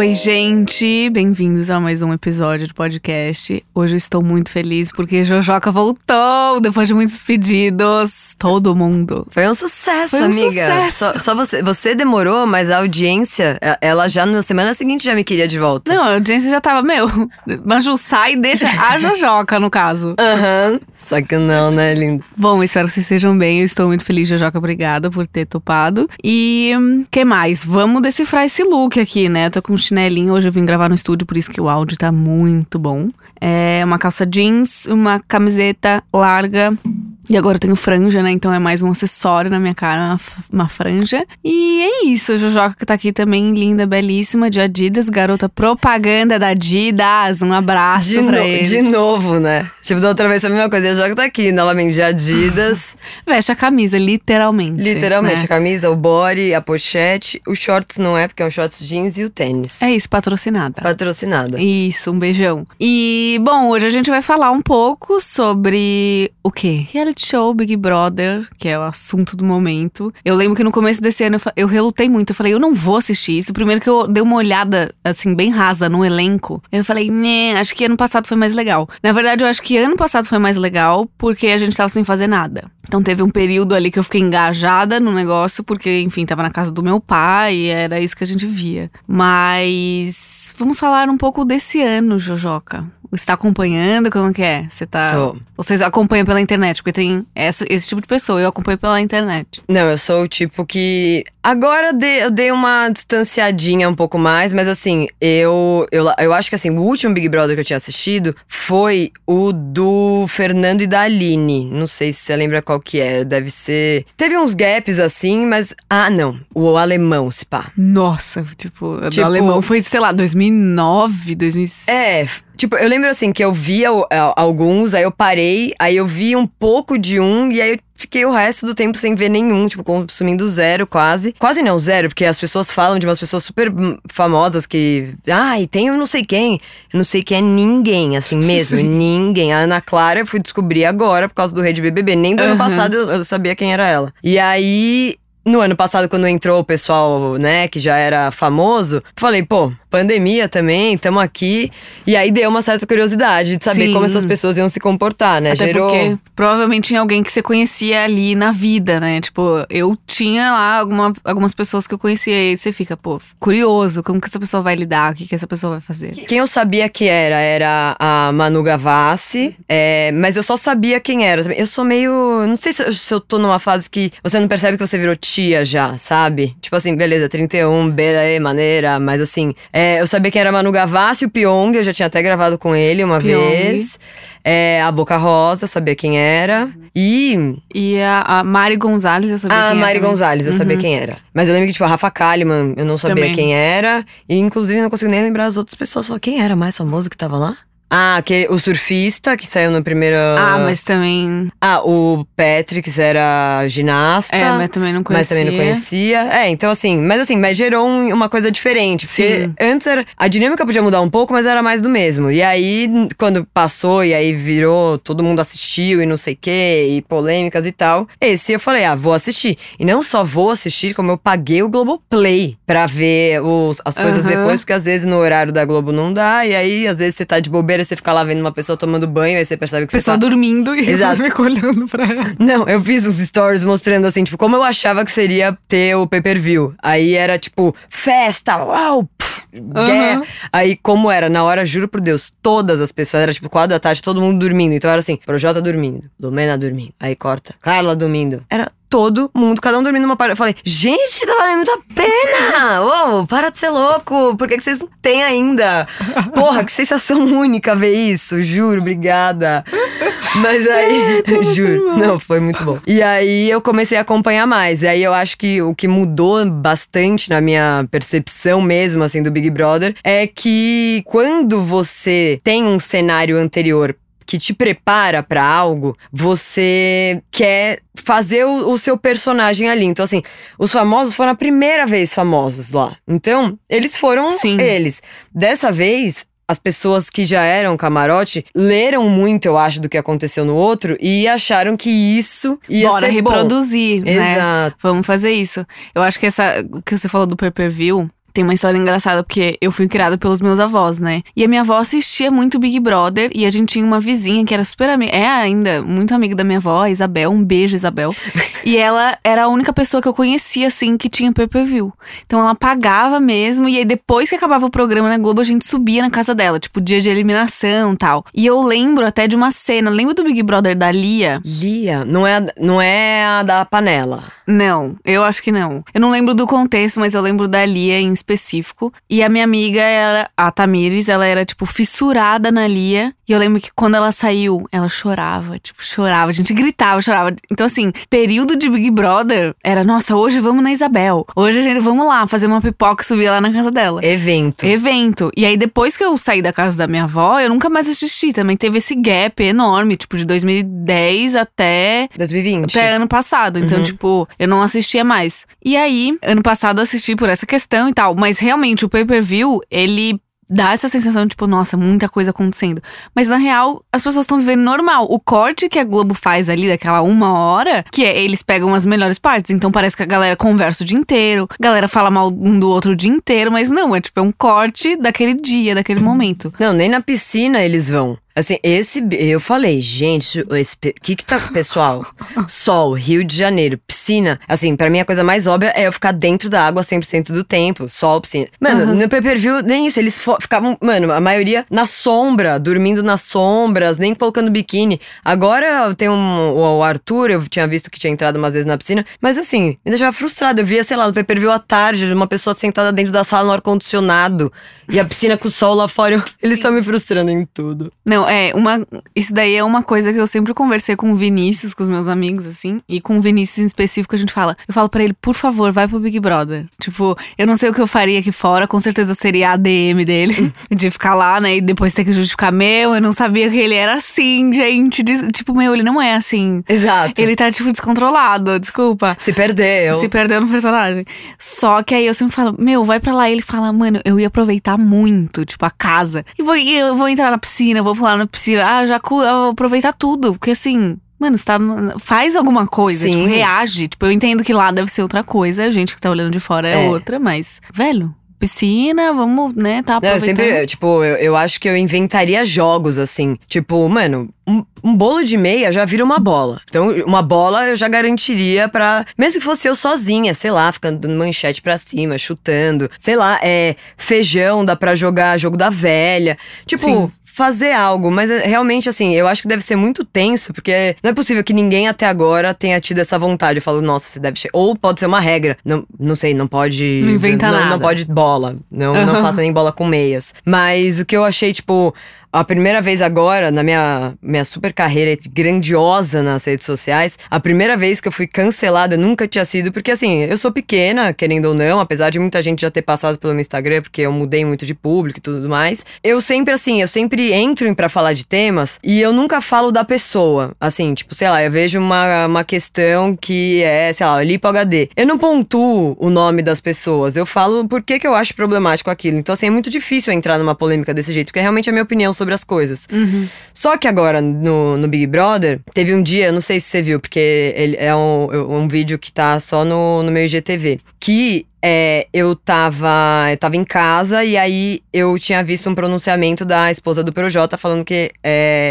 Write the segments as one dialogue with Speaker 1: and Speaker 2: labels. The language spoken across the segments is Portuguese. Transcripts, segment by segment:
Speaker 1: Oi, gente! Bem-vindos a mais um episódio do podcast. Hoje eu estou muito feliz porque Jojoca voltou depois de muitos pedidos. Todo mundo.
Speaker 2: Foi um sucesso,
Speaker 1: Foi um
Speaker 2: amiga.
Speaker 1: sucesso.
Speaker 2: Só, só você, você demorou, mas a audiência, a- ela já na semana seguinte já me queria de volta.
Speaker 1: Não, a audiência já tava, meu, Manju, sai e deixa a Jojoca, no caso.
Speaker 2: Aham. Só que não, né, lindo?
Speaker 1: Bom, espero que vocês estejam bem. Eu estou muito feliz, Jojoca. Obrigada por ter topado. E hum, que mais? Vamos decifrar esse look aqui, né? Eu tô com chinelinho. Hoje eu vim gravar no estúdio, por isso que o áudio tá muito bom. É uma calça jeans, uma camiseta larga. E agora eu tenho franja, né? Então é mais um acessório na minha cara, uma, uma franja. E é isso, a Jojoca que tá aqui também, linda, belíssima, de Adidas, garota propaganda da Adidas. Um abraço
Speaker 2: De,
Speaker 1: pra
Speaker 2: no-
Speaker 1: eles.
Speaker 2: de novo, né? Tipo, da outra vez foi a mesma coisa. Eu jogo tá aqui, novamente, de Adidas.
Speaker 1: Veste a camisa, literalmente.
Speaker 2: literalmente,
Speaker 1: né?
Speaker 2: a camisa, o body, a pochete. Os shorts não é, porque é um shorts jeans e o tênis.
Speaker 1: É isso, patrocinada.
Speaker 2: Patrocinada.
Speaker 1: Isso, um beijão. E, bom, hoje a gente vai falar um pouco sobre o quê? Reality show, Big Brother, que é o assunto do momento. Eu lembro que no começo desse ano eu relutei muito. Eu falei, eu não vou assistir isso. Primeiro que eu dei uma olhada, assim, bem rasa no elenco. Eu falei, né, acho que ano passado foi mais legal. Na verdade, eu acho que ano passado foi mais legal porque a gente tava sem fazer nada. Então teve um período ali que eu fiquei engajada no negócio, porque, enfim, tava na casa do meu pai e era isso que a gente via. Mas vamos falar um pouco desse ano, Jojoca. Você tá acompanhando? Como que é? Você tá.
Speaker 2: Tô.
Speaker 1: Vocês acompanham pela internet, porque tem essa- esse tipo de pessoa, eu acompanho pela internet.
Speaker 2: Não, eu sou o tipo que. Agora de- eu dei uma distanciadinha um pouco mais, mas assim, eu, eu, eu acho que assim, o último Big Brother que eu tinha assistido foi o do Fernando e da Aline. Não sei se você lembra qual que era. Deve ser. Teve uns gaps assim, mas. Ah, não. O alemão, se pá.
Speaker 1: Nossa, tipo, a do
Speaker 2: Tipo-
Speaker 1: alemão foi, sei lá, 2009, 2006.
Speaker 2: É, tipo, eu lembro assim que eu via alguns, aí eu parei, aí eu vi um pouco de um, e aí eu fiquei o resto do tempo sem ver nenhum, tipo, consumindo zero quase. Quase não, zero, porque as pessoas falam de umas pessoas super hum, famosas que. Ai, tem eu não sei quem. Eu não sei quem é ninguém, assim mesmo, ninguém. A Ana Clara eu fui descobrir agora por causa do Rede BBB. Nem do ano
Speaker 1: Aham.
Speaker 2: passado eu, eu sabia quem era ela. E aí. No ano passado, quando entrou o pessoal, né, que já era famoso, falei, pô, pandemia também, tamo aqui. E aí deu uma certa curiosidade de saber
Speaker 1: Sim.
Speaker 2: como essas pessoas iam se comportar, né?
Speaker 1: Até
Speaker 2: Gerou.
Speaker 1: porque provavelmente tinha alguém que você conhecia ali na vida, né? Tipo, eu tinha lá alguma, algumas pessoas que eu conhecia e você fica, pô, curioso, como que essa pessoa vai lidar, o que, que essa pessoa vai fazer.
Speaker 2: Quem eu sabia que era era a Manu Gavassi, é, mas eu só sabia quem era. Eu sou meio. Não sei se eu, se eu tô numa fase que você não percebe que você virou tia já, sabe? Tipo assim, beleza, 31, beleza, maneira, mas assim, é, eu sabia quem era a Manu Gavassi, o Pyong, eu já tinha até gravado com ele uma
Speaker 1: Pyong.
Speaker 2: vez. É, a Boca Rosa, sabia quem era. E
Speaker 1: E a, a Mari Gonzalez, eu sabia
Speaker 2: a
Speaker 1: quem era
Speaker 2: Mari
Speaker 1: também.
Speaker 2: Gonzalez, eu sabia
Speaker 1: Uhum.
Speaker 2: quem era. Mas eu lembro que, tipo, a Rafa Kalimann, eu não sabia
Speaker 1: Também.
Speaker 2: quem era. E, inclusive, não consigo nem lembrar as outras pessoas. Só quem era mais famoso que tava lá? Ah, aquele, o surfista que saiu no primeiro.
Speaker 1: Ah, mas também.
Speaker 2: Ah, o Patrick, que era ginasta.
Speaker 1: É, mas também não conhecia.
Speaker 2: Mas também não conhecia. É, então assim, mas assim, mas gerou um- uma coisa diferente. Porque
Speaker 1: Sim.
Speaker 2: antes era. A dinâmica podia mudar um pouco, mas era mais do mesmo. E aí, quando passou e aí virou, todo mundo assistiu e não sei o quê, e polêmicas e tal. Esse eu falei, ah, vou assistir. E não só vou assistir, como eu paguei o Globoplay pra ver os- as coisas
Speaker 1: Aham.
Speaker 2: depois, porque às vezes no horário da Globo não dá. E aí, às vezes, você tá de bobeira, você fica lá vendo uma pessoa tomando banho, aí você percebe que você
Speaker 1: Pessoa
Speaker 2: tá.
Speaker 1: dormindo e
Speaker 2: Exato.
Speaker 1: fica olhando pra ela.
Speaker 2: Não, eu fiz uns stories mostrando assim, tipo, como eu achava que seria ter o pay-per-view. Aí era tipo, festa, uau, pff, guerra. Aí como era, na hora, juro por Deus, todas as pessoas, era tipo quatro da tarde, todo mundo dormindo. Então era assim, Projota dormindo, Lumena dormindo. Aí corta, Carla dormindo. Era todo mundo, cada um dormindo numa parte. Eu falei, gente, tá valendo muito a pena! Uou, para de ser louco! Por que, que vocês não têm ainda? Porra, que sensação única ver isso, juro, obrigada. Mas aí, juro, não, foi muito bom. E aí eu comecei a acompanhar mais. E aí eu acho que o que mudou bastante na minha percepção mesmo, assim, do Big Brother, é que quando você tem um cenário anterior que te prepara pra algo, você quer fazer o, o seu personagem ali. Então, assim, os famosos foram a primeira vez famosos lá. Então, eles foram
Speaker 1: Sim.
Speaker 2: eles. Dessa vez, as pessoas que já eram camarote leram muito, eu acho, do que aconteceu no outro e acharam que isso ia
Speaker 1: Bora
Speaker 2: ser bom.
Speaker 1: reproduzir, né?
Speaker 2: Exato.
Speaker 1: Vamos fazer isso. Eu acho que essa que você falou do pay-per-view tem uma história engraçada, porque eu fui criada pelos meus avós, né? E a minha avó assistia muito Big Brother e a gente tinha uma vizinha que era super amiga. É ainda muito amiga da minha avó, a Isabel. Um beijo, Isabel. e ela era a única pessoa que eu conhecia, assim, que tinha pay-per-view. Então ela pagava mesmo. E aí depois que acabava o programa na Globo, a gente subia na casa dela, tipo, dia de eliminação tal. E eu lembro até de uma cena. Lembro do Big Brother da Lia?
Speaker 2: Lia, não é, não é a da panela.
Speaker 1: Não, eu acho que não. Eu não lembro do contexto, mas eu lembro da Lia em específico. E a minha amiga era a Tamires, ela era tipo fissurada na Lia. E eu lembro que quando ela saiu, ela chorava, tipo, chorava. A gente gritava, chorava. Então, assim, período de Big Brother era, nossa, hoje vamos na Isabel. Hoje a gente vamos lá fazer uma pipoca e subir lá na casa dela.
Speaker 2: Evento.
Speaker 1: Evento. E aí, depois que eu saí da casa da minha avó, eu nunca mais assisti. Também teve esse gap enorme, tipo, de 2010 até
Speaker 2: 2020.
Speaker 1: até ano passado. Então,
Speaker 2: Uhum.
Speaker 1: tipo, eu não assistia mais. E aí, ano passado eu assisti por essa questão e tal. Mas realmente, o pay-per-view, ele dá essa sensação de, tipo, nossa, muita coisa acontecendo. Mas na real, as pessoas estão vivendo normal. O corte que a Globo faz ali, daquela uma hora, que é eles pegam as melhores partes. Então parece que a galera conversa o dia inteiro, a galera fala mal um do outro o dia inteiro, mas não, é tipo, é um corte daquele dia, daquele momento.
Speaker 2: Não, nem na piscina eles vão. Assim, esse. Eu falei, gente, pe- que que tá. Pessoal, sol, Rio de Janeiro, piscina. Assim, pra mim a coisa mais óbvia é eu ficar dentro da água 100% do tempo. Sol, piscina. Mano, no pay per view, nem isso. Eles ficavam, mano, a maioria na sombra, dormindo nas sombras, nem colocando biquíni. Agora tem um. O o Arthur, eu tinha visto que tinha entrado umas vezes na piscina. Mas assim, me deixava frustrada. Eu via, sei lá, no pay per view à tarde, uma pessoa sentada dentro da sala no ar-condicionado. E a piscina com o sol lá fora. eu- Eles estão me frustrando em tudo.
Speaker 1: Não, é uma. Isso daí é uma coisa que eu sempre conversei com o Vinícius, com os meus amigos, assim. E com o Vinícius em específico, a gente fala. Eu falo pra ele, por favor, vai pro Big Brother. Tipo, eu não sei o que eu faria aqui fora, com certeza eu seria a ADM dele. de ficar lá, né? E depois ter que justificar, meu, eu não sabia que ele era assim, gente. Tipo, meu, ele não é assim.
Speaker 2: Exato.
Speaker 1: Ele tá, tipo, descontrolado, desculpa.
Speaker 2: se perdeu.
Speaker 1: Se perdeu no personagem. Só que aí eu sempre falo, meu, vai pra lá. E ele fala, mano, eu ia aproveitar muito, tipo, a casa. E vou, eu vou entrar na piscina, vou pular na piscina. Ah, já eu aproveitar tudo. Porque assim. Mano, você tá. Faz alguma coisa,
Speaker 2: Sim.
Speaker 1: tipo, reage. Tipo, eu entendo que lá deve ser outra coisa, a gente que tá olhando de fora é,
Speaker 2: É.
Speaker 1: outra, mas. Velho, piscina, vamos, né, tá
Speaker 2: Não, eu
Speaker 1: aproveitando.
Speaker 2: sempre, tipo, eu, eu acho que eu inventaria jogos assim. Tipo, mano, um, um bolo de meia já vira uma bola. Então, uma bola eu já garantiria pra. Mesmo que fosse eu sozinha, sei lá, ficando dando manchete pra cima, chutando. Sei lá, é. Feijão, dá pra jogar jogo da velha. Tipo.
Speaker 1: Sim.
Speaker 2: Fazer algo, mas é, realmente assim, eu acho que deve ser muito tenso, porque não é possível que ninguém até agora tenha tido essa vontade. Eu falo, nossa, você deve. Ou pode ser uma regra. Não, não sei, não pode.
Speaker 1: Não inventa
Speaker 2: não,
Speaker 1: nada.
Speaker 2: Não pode bola. Não, não
Speaker 1: Aham.
Speaker 2: faça nem bola com meias. Mas o que eu achei, tipo, a primeira vez agora, na minha, minha super carreira grandiosa nas redes sociais, a primeira vez que eu fui cancelada nunca tinha sido, porque assim, eu sou pequena, querendo ou não, apesar de muita gente já ter passado pelo meu Instagram, porque eu mudei muito de público e tudo mais. Eu sempre, assim, eu sempre entro em pra falar de temas e eu nunca falo da pessoa. Assim, tipo, sei lá, eu vejo uma, uma questão que é, sei lá, lipo HD. Eu não pontuo o nome das pessoas, eu falo por que, que eu acho problemático aquilo. Então, assim, é muito difícil entrar numa polêmica desse jeito, porque é realmente a minha opinião sobre as coisas.
Speaker 1: Uhum.
Speaker 2: Só que agora, no, no Big Brother, teve um dia, não sei se você viu, porque ele é um, um vídeo que tá só no, no meu IGTV, que é, eu tava. Eu tava em casa e aí eu tinha visto um pronunciamento da esposa do Projota falando que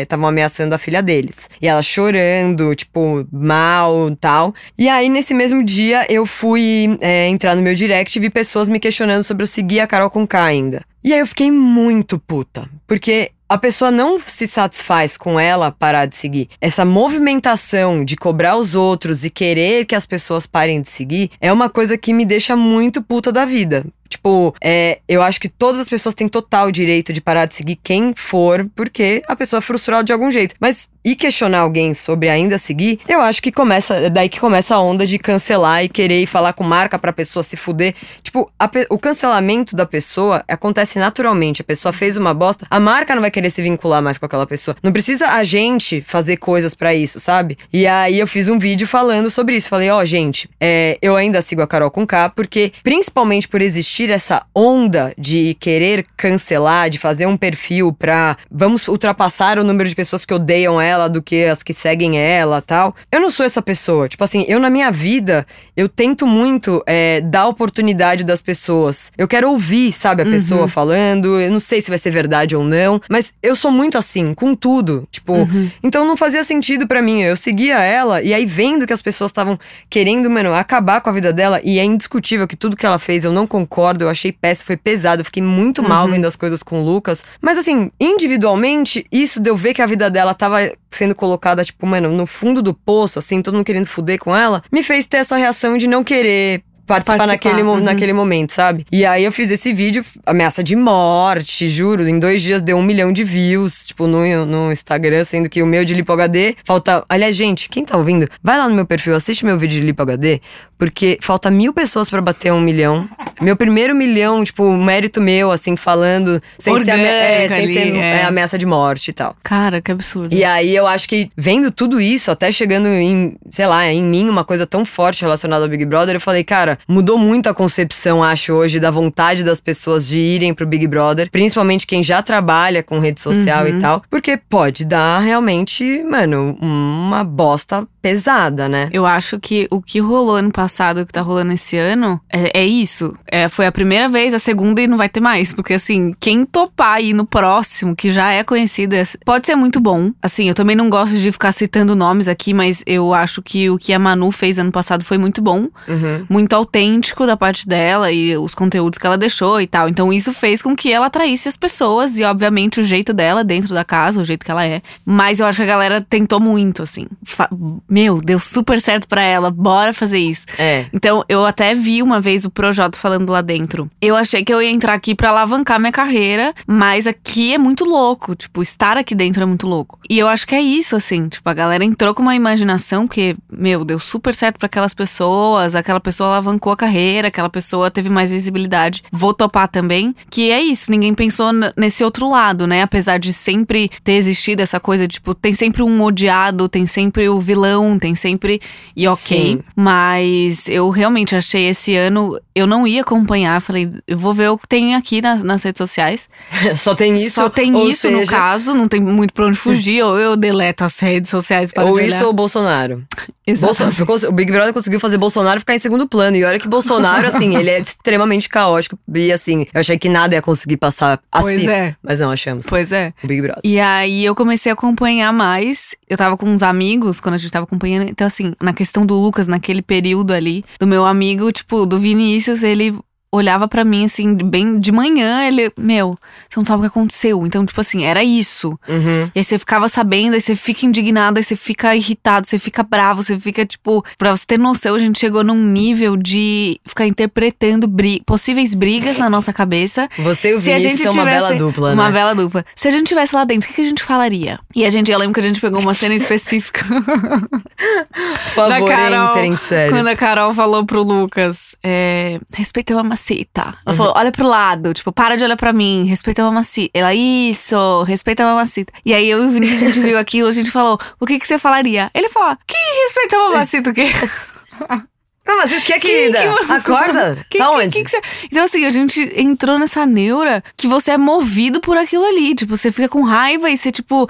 Speaker 2: estavam ameaçando a filha deles. E ela chorando, tipo, mal tal. E aí, nesse mesmo dia, eu fui é, entrar no meu direct e vi pessoas me questionando sobre eu seguir a Carol com K ainda. E aí eu fiquei muito puta. Porque a pessoa não se satisfaz com ela parar de seguir. Essa movimentação de cobrar os outros e querer que as pessoas parem de seguir é uma coisa que me deixa muito puta da vida. Tipo, é, eu acho que todas as pessoas têm total direito de parar de seguir quem for, porque a pessoa é frustrada de algum jeito. Mas e questionar alguém sobre ainda seguir, eu acho que começa, é daí que começa a onda de cancelar e querer ir falar com marca pra pessoa se fuder. Tipo, a o cancelamento da pessoa acontece naturalmente. A pessoa fez uma bosta, a marca não vai querer se vincular mais com aquela pessoa. Não precisa a gente fazer coisas pra isso, sabe? E aí eu fiz um vídeo falando sobre isso. Falei, ó, gente, é, eu ainda sigo a Carol com K, porque principalmente por existir essa onda de querer cancelar, de fazer um perfil pra vamos ultrapassar o número de pessoas que odeiam ela do que as que seguem ela tal. Eu não sou essa pessoa. Tipo assim, eu na minha vida, eu tento muito é, dar oportunidade das pessoas. Eu quero ouvir, sabe, a pessoa falando. Eu não sei se vai ser verdade ou não, mas eu sou muito assim, com tudo. Tipo, então não fazia sentido pra mim. Eu seguia ela e aí vendo que as pessoas estavam querendo, mano, acabar com a vida dela. E é indiscutível que tudo que ela fez eu não concordo, eu achei péssimo, foi pesado, eu fiquei muito mal vendo as coisas com o Lucas. Mas assim, individualmente, isso de eu ver que a vida dela tava sendo colocada, tipo, mano, no fundo do poço, assim, todo mundo querendo fuder com ela, me fez ter essa reação de não querer. Participar,
Speaker 1: Participar,
Speaker 2: naquele,
Speaker 1: uhum.
Speaker 2: naquele momento, sabe? E aí eu fiz esse vídeo, ameaça de morte, juro. Em dois dias deu um milhão de views, tipo, no, no Instagram, sendo que o meu de Lipo HD falta. Aliás, gente, quem tá ouvindo, vai lá no meu perfil, assiste meu vídeo de Lipo HD, porque falta mil pessoas pra bater um milhão. Meu primeiro milhão, tipo, mérito meu, assim, falando, sem ser, é, sem ser
Speaker 1: ali, é.
Speaker 2: é, ameaça de morte e tal.
Speaker 1: Cara, que absurdo.
Speaker 2: E aí eu acho que vendo tudo isso, até chegando em, sei lá, em mim, uma coisa tão forte relacionada ao Big Brother, eu falei, cara, mudou muito a concepção, acho, hoje, da vontade das pessoas de irem pro Big Brother, principalmente quem já trabalha com rede social e tal, porque pode dar realmente, mano, uma bosta pesada, né?
Speaker 1: Eu acho que o que rolou ano passado e o que tá rolando esse ano é, é isso. É, foi a primeira vez, a segunda e não vai ter mais. Porque, assim, quem topar ir no próximo, que já é conhecido, é- pode ser muito bom. Assim, eu também não gosto de ficar citando nomes aqui, mas eu acho que o que a Manu fez ano passado foi muito bom.
Speaker 2: Uhum.
Speaker 1: Muito autêntico da parte dela e os conteúdos que ela deixou e tal. Então, isso fez com que ela atraísse as pessoas e, obviamente, o jeito dela dentro da casa, o jeito que ela é. Mas eu acho que a galera tentou muito, assim. Fa- Meu, deu super certo pra ela, bora fazer isso.
Speaker 2: É.
Speaker 1: Então, eu até vi uma vez o Projota falando lá dentro. Eu achei que eu ia entrar aqui pra alavancar minha carreira, mas aqui é muito louco. Tipo, estar aqui dentro é muito louco. E eu acho que é isso, assim. Tipo, a galera entrou com uma imaginação que, meu, deu super certo pra aquelas pessoas, aquela pessoa alavancou a carreira, aquela pessoa teve mais visibilidade. Vou topar também. Que é isso, ninguém pensou nesse outro lado, né? Apesar de sempre ter existido essa coisa, tipo, tem sempre um odiado, tem sempre o vilão, tem sempre. E ok.
Speaker 2: Sim.
Speaker 1: Mas eu realmente achei esse ano, eu não ia acompanhar. Falei, eu vou ver o que tem aqui nas, nas redes sociais.
Speaker 2: Só tem isso.
Speaker 1: Só tem isso no
Speaker 2: seja,
Speaker 1: caso, não tem muito pra onde fugir, ou eu deleto as redes sociais para
Speaker 2: Ou isso ou Bolsonaro.
Speaker 1: Exatamente.
Speaker 2: Bolso- O Big Brother conseguiu fazer Bolsonaro ficar em segundo plano. E olha que Bolsonaro, assim, ele é extremamente caótico. E assim, eu achei que nada ia conseguir passar assim.
Speaker 1: Pois é.
Speaker 2: Mas não, achamos.
Speaker 1: Pois é.
Speaker 2: O Big Brother.
Speaker 1: E aí eu comecei a acompanhar mais. Eu tava com uns amigos quando a gente tava acompanhando. Então, assim, na questão do Lucas, naquele período ali, do meu amigo, tipo, do Vinícius, ele olhava pra mim, assim, bem de manhã, ele, meu, você não sabe o que aconteceu. Então, tipo assim, era isso.
Speaker 2: Uhum.
Speaker 1: E aí você ficava sabendo, aí você fica indignado, aí você fica irritado, você fica bravo, você fica, tipo. Pra você ter noção, a gente chegou num nível de ficar interpretando bri possíveis brigas na nossa cabeça.
Speaker 2: Você e o
Speaker 1: Se a
Speaker 2: Vinícius
Speaker 1: gente
Speaker 2: são uma bela dupla,
Speaker 1: uma
Speaker 2: né?
Speaker 1: bela dupla. Se a gente tivesse lá dentro, o que, que a gente falaria? E a gente, eu lembro que a gente pegou uma cena específica.
Speaker 2: Por favor,
Speaker 1: da Carol,
Speaker 2: entrem sério.
Speaker 1: Quando a Carol falou pro Lucas, é, respeita a mamacita.
Speaker 2: Uhum.
Speaker 1: Ela falou, olha pro lado, tipo, para de olhar pra mim, respeita a mamacita. Ela, isso, respeita a mamacita. E aí eu e o Vinícius, a gente viu aquilo, a gente falou, o que que você falaria? Ele falou, que respeita a mamacita o quê?
Speaker 2: Mas o que é, querida?
Speaker 1: que-
Speaker 2: Acorda.
Speaker 1: Que-
Speaker 2: tá
Speaker 1: que-
Speaker 2: onde?
Speaker 1: que que você- Então, assim, a gente entrou nessa neura que você é movido por aquilo ali. Tipo, você fica com raiva e você, tipo,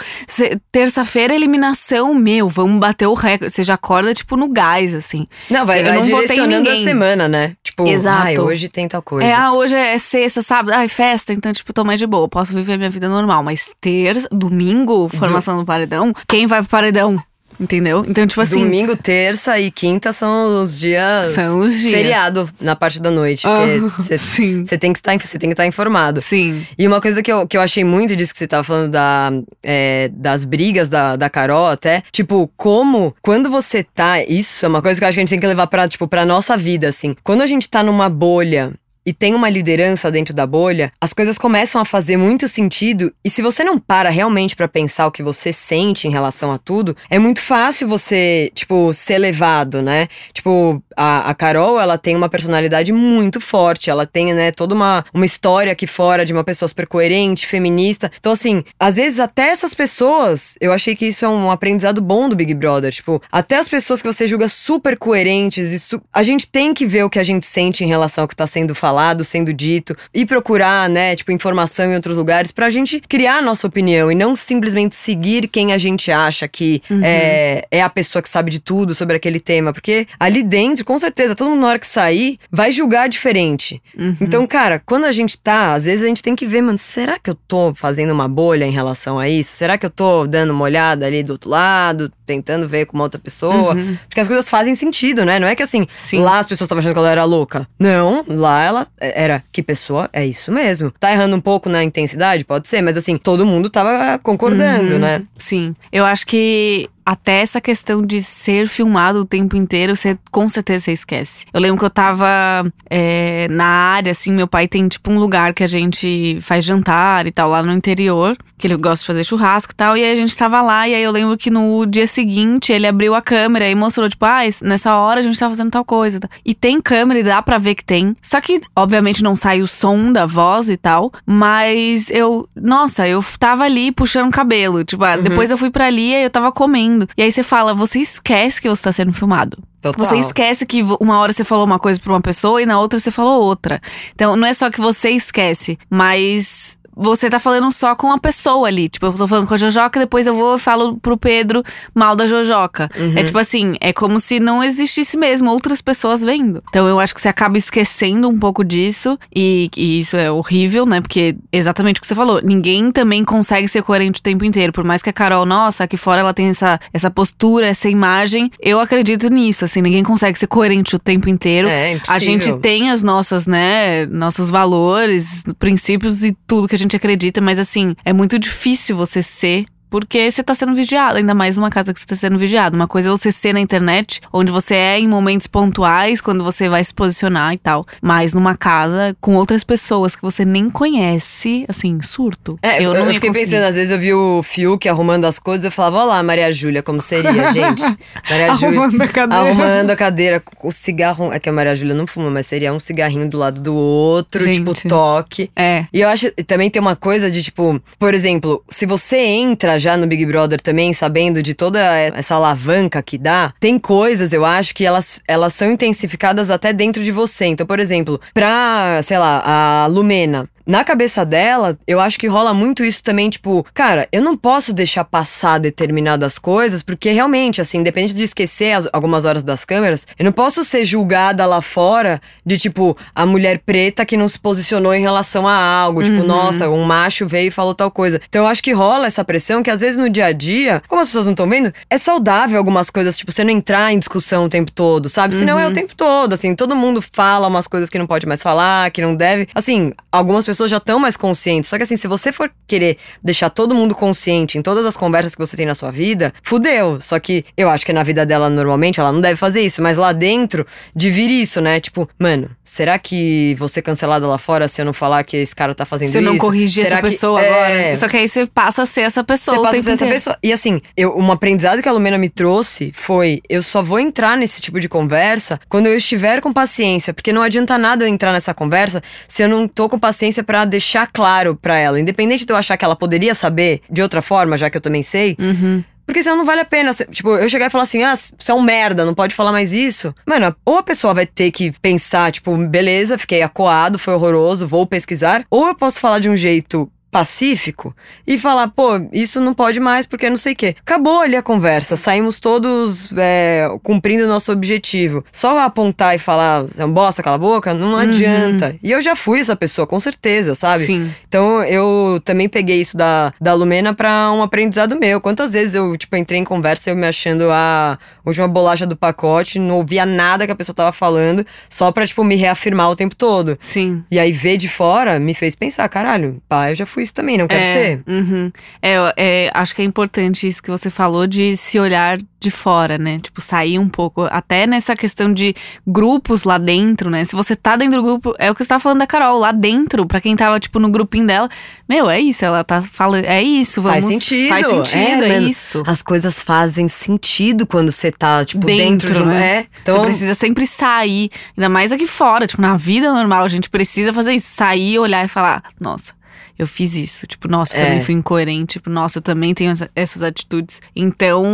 Speaker 1: terça-feira, eliminação, meu, vamos bater o recorde. Você já acorda, tipo, no gás, assim.
Speaker 2: Não, vai, vai
Speaker 1: não
Speaker 2: direcionando a semana, né? Tipo,
Speaker 1: Exato.
Speaker 2: ai, hoje tem tal coisa.
Speaker 1: É, ah, hoje é sexta, sábado, ai, festa, então, tipo, tô mais de boa, posso viver minha vida normal. Mas terça, domingo, formação do paredão, quem vai pro paredão? Entendeu? Então, tipo assim.
Speaker 2: Domingo, terça e quinta são os dias.
Speaker 1: São os dias.
Speaker 2: Feriado na parte da noite. Porque
Speaker 1: sim.
Speaker 2: você tem que estar você tem que estar informado.
Speaker 1: Sim.
Speaker 2: E uma coisa que eu, que eu achei muito disso que você tava falando da, é, das brigas da, da Carol até, tipo, como quando você tá. Isso é uma coisa que eu acho que a gente tem que levar pra, tipo, pra nossa vida, assim. Quando a gente tá numa bolha e tem uma liderança dentro da bolha, as coisas começam a fazer muito sentido. E se você não para realmente para pensar o que você sente em relação a tudo, é muito fácil você, tipo, ser levado, né? Tipo, a, a Carol, ela tem uma personalidade muito forte. Ela tem, né, toda uma, uma história aqui fora de uma pessoa super coerente, feminista. Então, assim, às vezes até essas pessoas, eu achei que isso é um aprendizado bom do Big Brother. Tipo, até as pessoas que você julga super coerentes su a gente tem que ver o que a gente sente em relação ao que tá sendo falado, sendo dito e procurar, né, tipo, informação em outros lugares pra gente criar a nossa opinião e não simplesmente seguir quem a gente acha que uhum. é, é a pessoa que sabe de tudo sobre aquele tema. Porque ali dentro, com certeza, todo mundo na hora que sair vai julgar diferente. Uhum. Então, cara, quando a gente tá, às vezes a gente tem que ver, mano, será que eu tô fazendo uma bolha em relação a isso? Será que eu tô dando uma olhada ali do outro lado, tentando ver com uma outra pessoa? Uhum. Porque as coisas fazem sentido, né? Não é que assim, Sim. lá as pessoas estavam achando que ela era louca. Não, lá ela era, que pessoa é isso mesmo. Tá errando um pouco na intensidade? Pode ser, mas assim, todo mundo tava concordando,
Speaker 1: uhum.
Speaker 2: né?
Speaker 1: Sim. Eu acho que até essa questão de ser filmado o tempo inteiro, você com certeza você esquece. Eu lembro que eu tava é, na área, assim, meu pai tem tipo um lugar que a gente faz jantar e tal, lá no interior, que ele gosta de fazer churrasco e tal, e aí a gente tava lá, e aí eu lembro que no dia seguinte ele abriu a câmera e mostrou, tipo, ah, nessa hora a gente tá fazendo tal coisa. E tem câmera e dá pra ver que tem. Só que, obviamente, não sai o som da voz e tal, mas eu, nossa, eu tava ali puxando cabelo, tipo, ah, uhum. depois eu fui pra ali e eu tava comendo E aí você fala, você esquece que você tá sendo filmado. Total. Você esquece que uma hora você falou uma coisa pra uma pessoa e na outra você falou outra. Então não é só que você esquece, mas você tá falando só com a pessoa ali. Tipo, eu tô falando com a Jojoca, depois eu vou e falo pro Pedro mal da Jojoca. Uhum. É tipo assim, é como se não existisse mesmo outras pessoas vendo. Então eu acho que você acaba esquecendo um pouco disso. E, e isso é horrível, né? Porque exatamente o que você falou. Ninguém também consegue ser coerente o tempo inteiro. Por mais que a Carol, nossa, aqui fora ela tem essa, essa postura, essa imagem. Eu acredito nisso, assim. Ninguém consegue ser coerente o tempo inteiro.
Speaker 2: É,
Speaker 1: a gente tem as nossas, né? Nossos valores, princípios e tudo que a gente gente acredita, mas assim, é muito difícil você ser porque você tá sendo vigiado, ainda mais numa casa que você tá sendo vigiado. Uma coisa é você ser na internet, onde você é em momentos pontuais, quando você vai se posicionar e tal. Mas numa casa com outras pessoas que você nem conhece, assim, surto.
Speaker 2: É, eu, eu, eu fiquei conseguir. pensando, às vezes eu vi o Fiuk arrumando as coisas, eu falava, olha lá, Maria Júlia, como seria, gente?
Speaker 1: Maria Júlia. arrumando a cadeira.
Speaker 2: Arrumando a cadeira. O cigarro. É que a Maria Júlia não fuma, mas seria um cigarrinho do lado do outro, gente. tipo, toque.
Speaker 1: É.
Speaker 2: E eu acho. Também tem uma coisa de, tipo, por exemplo, se você entra já no Big Brother também, sabendo de toda essa alavanca que dá, tem coisas, eu acho, que elas, elas são intensificadas até dentro de você. Então, por exemplo, pra, sei lá, a Lumena na cabeça dela, eu acho que rola muito isso também, tipo, cara, eu não posso deixar passar determinadas coisas, porque realmente, assim, independente de esquecer as, algumas horas das câmeras, eu não posso ser julgada lá fora de, tipo, a mulher preta que não se posicionou em relação a algo. Tipo, uhum. nossa, um macho veio e falou tal coisa. Então eu acho que rola essa pressão que às vezes no dia a dia, como as pessoas não estão vendo, é saudável algumas coisas, tipo, você não entrar em discussão o tempo todo, sabe? Uhum. Senão é o uhum. tempo todo, assim, todo mundo fala umas coisas que não pode mais falar, que não deve. Assim, algumas pessoas pessoas já estão mais conscientes. Só que assim, se você for querer deixar todo mundo consciente em todas as conversas que você tem na sua vida, fudeu. Só que eu acho que na vida dela, normalmente, ela não deve fazer isso. Mas lá dentro, de vir isso, né? Tipo, mano, será que você cancelada lá fora se eu não falar que esse cara tá fazendo isso?
Speaker 1: Se eu não corrigir será essa que... pessoa é... agora. Só que aí você passa a ser essa pessoa.
Speaker 2: Você passa a ser
Speaker 1: essa
Speaker 2: pessoa. E assim, eu, um aprendizado que a Lumena me trouxe foi: eu só vou entrar nesse tipo de conversa quando eu estiver com paciência. Porque não adianta nada eu entrar nessa conversa se eu não tô com paciência para deixar claro para ela, independente de eu achar que ela poderia saber de outra forma, já que eu também sei.
Speaker 1: Uhum.
Speaker 2: Porque senão não vale a pena. Tipo, eu chegar e falar assim, ah, você é um merda, não pode falar mais isso. Mano, ou a pessoa vai ter que pensar, tipo, beleza, fiquei acuado, foi horroroso, vou pesquisar. Ou eu posso falar de um jeito pacífico e falar, pô, isso não pode mais porque não sei o quê. Acabou ali a conversa, saímos todos é, cumprindo o nosso objetivo. Só apontar e falar, é um bosta, cala a boca, não uhum. adianta. E eu já fui essa pessoa, com certeza, sabe?
Speaker 1: Sim.
Speaker 2: Então eu também peguei isso da, da Lumena pra um aprendizado meu. Quantas vezes eu, tipo, entrei em conversa eu me achando a última bolacha do pacote, não ouvia nada que a pessoa tava falando, só pra, tipo, me reafirmar o tempo todo.
Speaker 1: Sim.
Speaker 2: E aí ver de fora me fez pensar, caralho, pá, eu já fui tipo isso também, não quero
Speaker 1: é,
Speaker 2: ser.
Speaker 1: uhum. É, é, acho que é importante isso que você falou de se olhar de fora, né? Tipo, sair um pouco. Até nessa questão de grupos lá dentro, né? Se você tá dentro do grupo, é o que você tá falando da Carol, lá dentro, pra quem tava, tipo, no grupinho dela. Meu, é isso, ela tá falando. É isso, vamos.
Speaker 2: Faz sentido.
Speaker 1: Faz sentido, é,
Speaker 2: mano.
Speaker 1: isso.
Speaker 2: As coisas fazem sentido quando você tá, tipo, dentro,
Speaker 1: Dentro,
Speaker 2: de um.
Speaker 1: né?
Speaker 2: É. Então,
Speaker 1: Você precisa sempre sair, ainda mais aqui fora. Tipo, na vida normal, a gente precisa fazer isso. Sair, olhar e falar, nossa. Eu fiz isso. Tipo, nossa, eu
Speaker 2: É.
Speaker 1: também fui incoerente. Tipo, nossa, eu também tenho essa- essas atitudes. Então,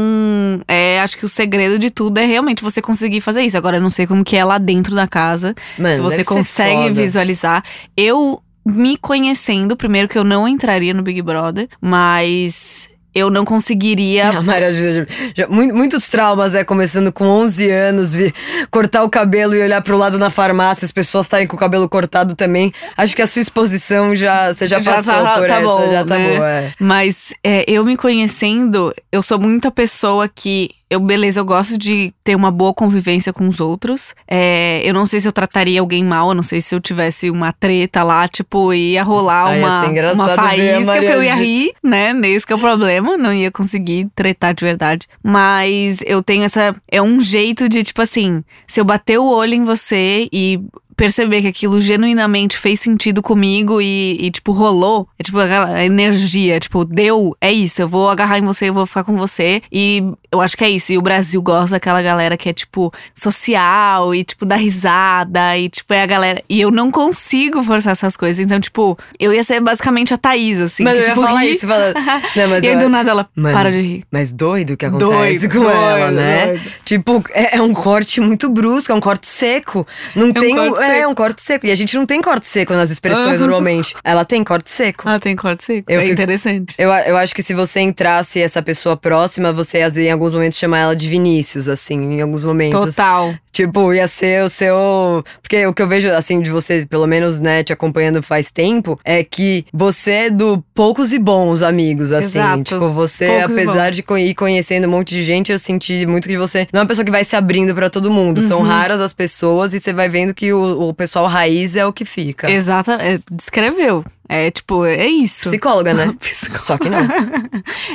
Speaker 1: é, acho que o segredo de tudo é realmente você conseguir fazer isso. Agora, eu não sei como que é lá dentro da casa.
Speaker 2: mano,
Speaker 1: se você consegue visualizar. Eu me conhecendo, primeiro que eu não entraria no Big Brother, mas eu não conseguiria
Speaker 2: A Maria Júlia, já- muito- muitos traumas, né? Começando com 11 anos, vir, cortar o cabelo e olhar pro lado na farmácia, as pessoas estarem com o cabelo cortado também. Acho que a sua exposição já. Você já,
Speaker 1: Já
Speaker 2: passou
Speaker 1: tá-
Speaker 2: por
Speaker 1: tá
Speaker 2: essa,
Speaker 1: bom,
Speaker 2: já tá
Speaker 1: né?
Speaker 2: boa. É.
Speaker 1: Mas é, eu me conhecendo, eu sou muita pessoa que. Eu, beleza, eu gosto de ter uma boa convivência com os outros. É, eu não sei se eu trataria alguém mal, eu não sei se eu tivesse uma treta lá, tipo, ia rolar uma,
Speaker 2: engraçado
Speaker 1: uma faísca, porque eu ia rir, né? Nesse que é o problema, não ia conseguir tretar de verdade. Mas eu tenho essa. É um jeito de, tipo assim, se eu bater o olho em você e perceber que aquilo genuinamente fez sentido comigo e, e, tipo, rolou. É tipo aquela energia, tipo, deu, é isso, eu vou agarrar em você, eu vou ficar com você. E eu acho que é isso. E o Brasil gosta daquela galera que é, tipo, social e, tipo, dá risada e, tipo, é a galera. E eu não consigo forçar essas coisas. Então, tipo, eu ia ser basicamente a Thaís, assim.
Speaker 2: Mas
Speaker 1: que,
Speaker 2: eu ia
Speaker 1: tipo,
Speaker 2: falar
Speaker 1: ri.
Speaker 2: isso. Fala... Não, mas
Speaker 1: e aí do nada ela
Speaker 2: Mano,
Speaker 1: para de rir.
Speaker 2: Mas doido o que acontece
Speaker 1: Doido,
Speaker 2: com ela,
Speaker 1: doido,
Speaker 2: né?
Speaker 1: doido.
Speaker 2: Tipo, é, é um corte muito brusco, é um corte seco. Não tem é
Speaker 1: seco.
Speaker 2: um corte seco. E a gente não tem corte seco nas expressões normalmente. Ela tem corte seco.
Speaker 1: Ah, tem corte seco.
Speaker 2: Eu
Speaker 1: é
Speaker 2: fico-
Speaker 1: interessante.
Speaker 2: Eu, eu acho que se você entrasse essa pessoa próxima, você ia em alguns momentos chamar ela de Vinícius, assim, em alguns momentos.
Speaker 1: Total.
Speaker 2: Tipo, ia ser o seu. Porque o que eu vejo, assim, de você, pelo menos, né, te acompanhando faz tempo, é que você é do poucos e bons amigos, assim.
Speaker 1: Exato.
Speaker 2: Tipo, você,
Speaker 1: Poucos
Speaker 2: apesar de ir conhecendo um monte de gente, eu senti muito que você não é uma pessoa que vai se abrindo pra todo mundo. São
Speaker 1: Uhum.
Speaker 2: raras as pessoas e você vai vendo que o, o pessoal raiz é o que fica.
Speaker 1: Exata, é, descreveu. É tipo, é isso.
Speaker 2: Psicóloga, né?
Speaker 1: Psicóloga.
Speaker 2: Só que não.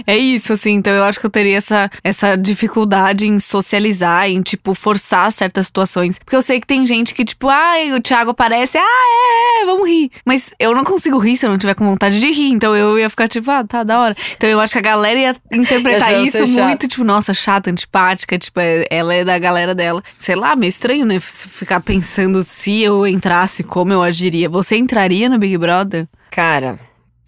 Speaker 1: É isso, assim. Então eu acho que eu teria essa, essa dificuldade em socializar, em, tipo, forçar certas situações. Porque eu sei que tem gente que, tipo, ai, o Thiago aparece, ah, é, é, vamos rir. Mas eu não consigo rir se eu não tiver com vontade de rir. Então eu ia ficar, tipo, ah, tá da hora. Então eu acho que a galera ia interpretar isso muito, tipo, nossa, chata, antipática, tipo, é- ela é da galera dela. Sei lá, meio estranho, né? Ficar pensando se eu entrasse, como eu agiria. Você entraria no Big Brother?
Speaker 2: Cara,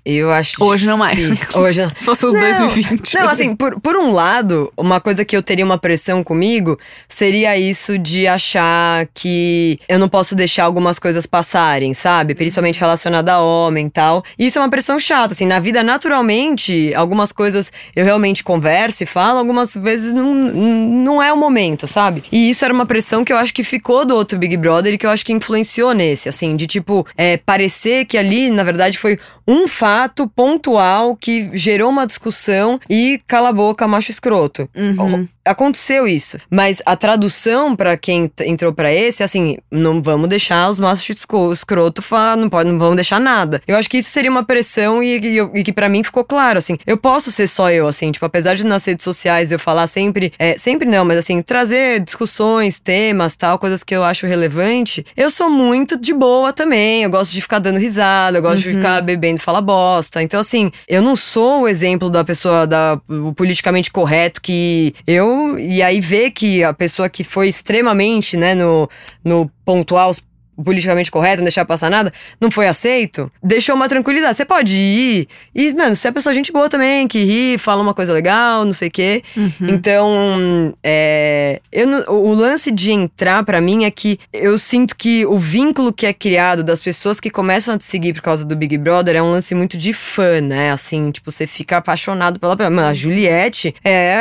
Speaker 2: eu acho.
Speaker 1: Hoje não mais.
Speaker 2: difícil. Hoje não.
Speaker 1: Se fosse o
Speaker 2: Não,
Speaker 1: 2020.
Speaker 2: Não, assim, por, por um lado, uma coisa que eu teria uma pressão comigo seria isso de achar que eu não posso deixar algumas coisas passarem, sabe? Principalmente relacionada a homem e tal. E isso é uma pressão chata, assim, na vida, naturalmente, algumas coisas eu realmente converso e falo, algumas vezes não, não é o momento, sabe? E isso era uma pressão que eu acho que ficou do outro Big Brother e que eu acho que influenciou nesse, assim, de tipo, é, parecer que ali, na verdade, foi um fato pontual que gerou uma discussão e cala a boca, macho escroto.
Speaker 1: Uhum.
Speaker 2: Aconteceu isso, mas a tradução pra quem entrou pra esse, assim, não vamos deixar os machos escroto falar, não pode, não vamos deixar nada. Eu acho que isso seria uma pressão e, e, e que pra mim ficou claro, assim, eu posso ser só eu, assim, tipo, apesar de nas redes sociais eu falar sempre, é, sempre não, mas assim, trazer discussões, temas, tal, coisas que eu acho relevante, eu sou muito de boa também, eu gosto de ficar dando risada, eu gosto de ficar bebendo e falar bosta. Então, assim, eu não sou o exemplo da pessoa, da, o politicamente correto que eu. E aí ver que a pessoa que foi extremamente, né, no, no pontuar os o politicamente correto, não deixar passar nada, não foi aceito, deixou uma tranquilidade. Você pode ir. E, mano, se é pessoa gente boa também, que ri, fala uma coisa legal, não sei o quê. Então, é, eu, o lance de entrar pra mim é que eu sinto que o vínculo que é criado das pessoas que começam a te seguir por causa do Big Brother é um lance muito de fã, né? Assim, tipo, você fica apaixonado pela. Mano, a Juliette é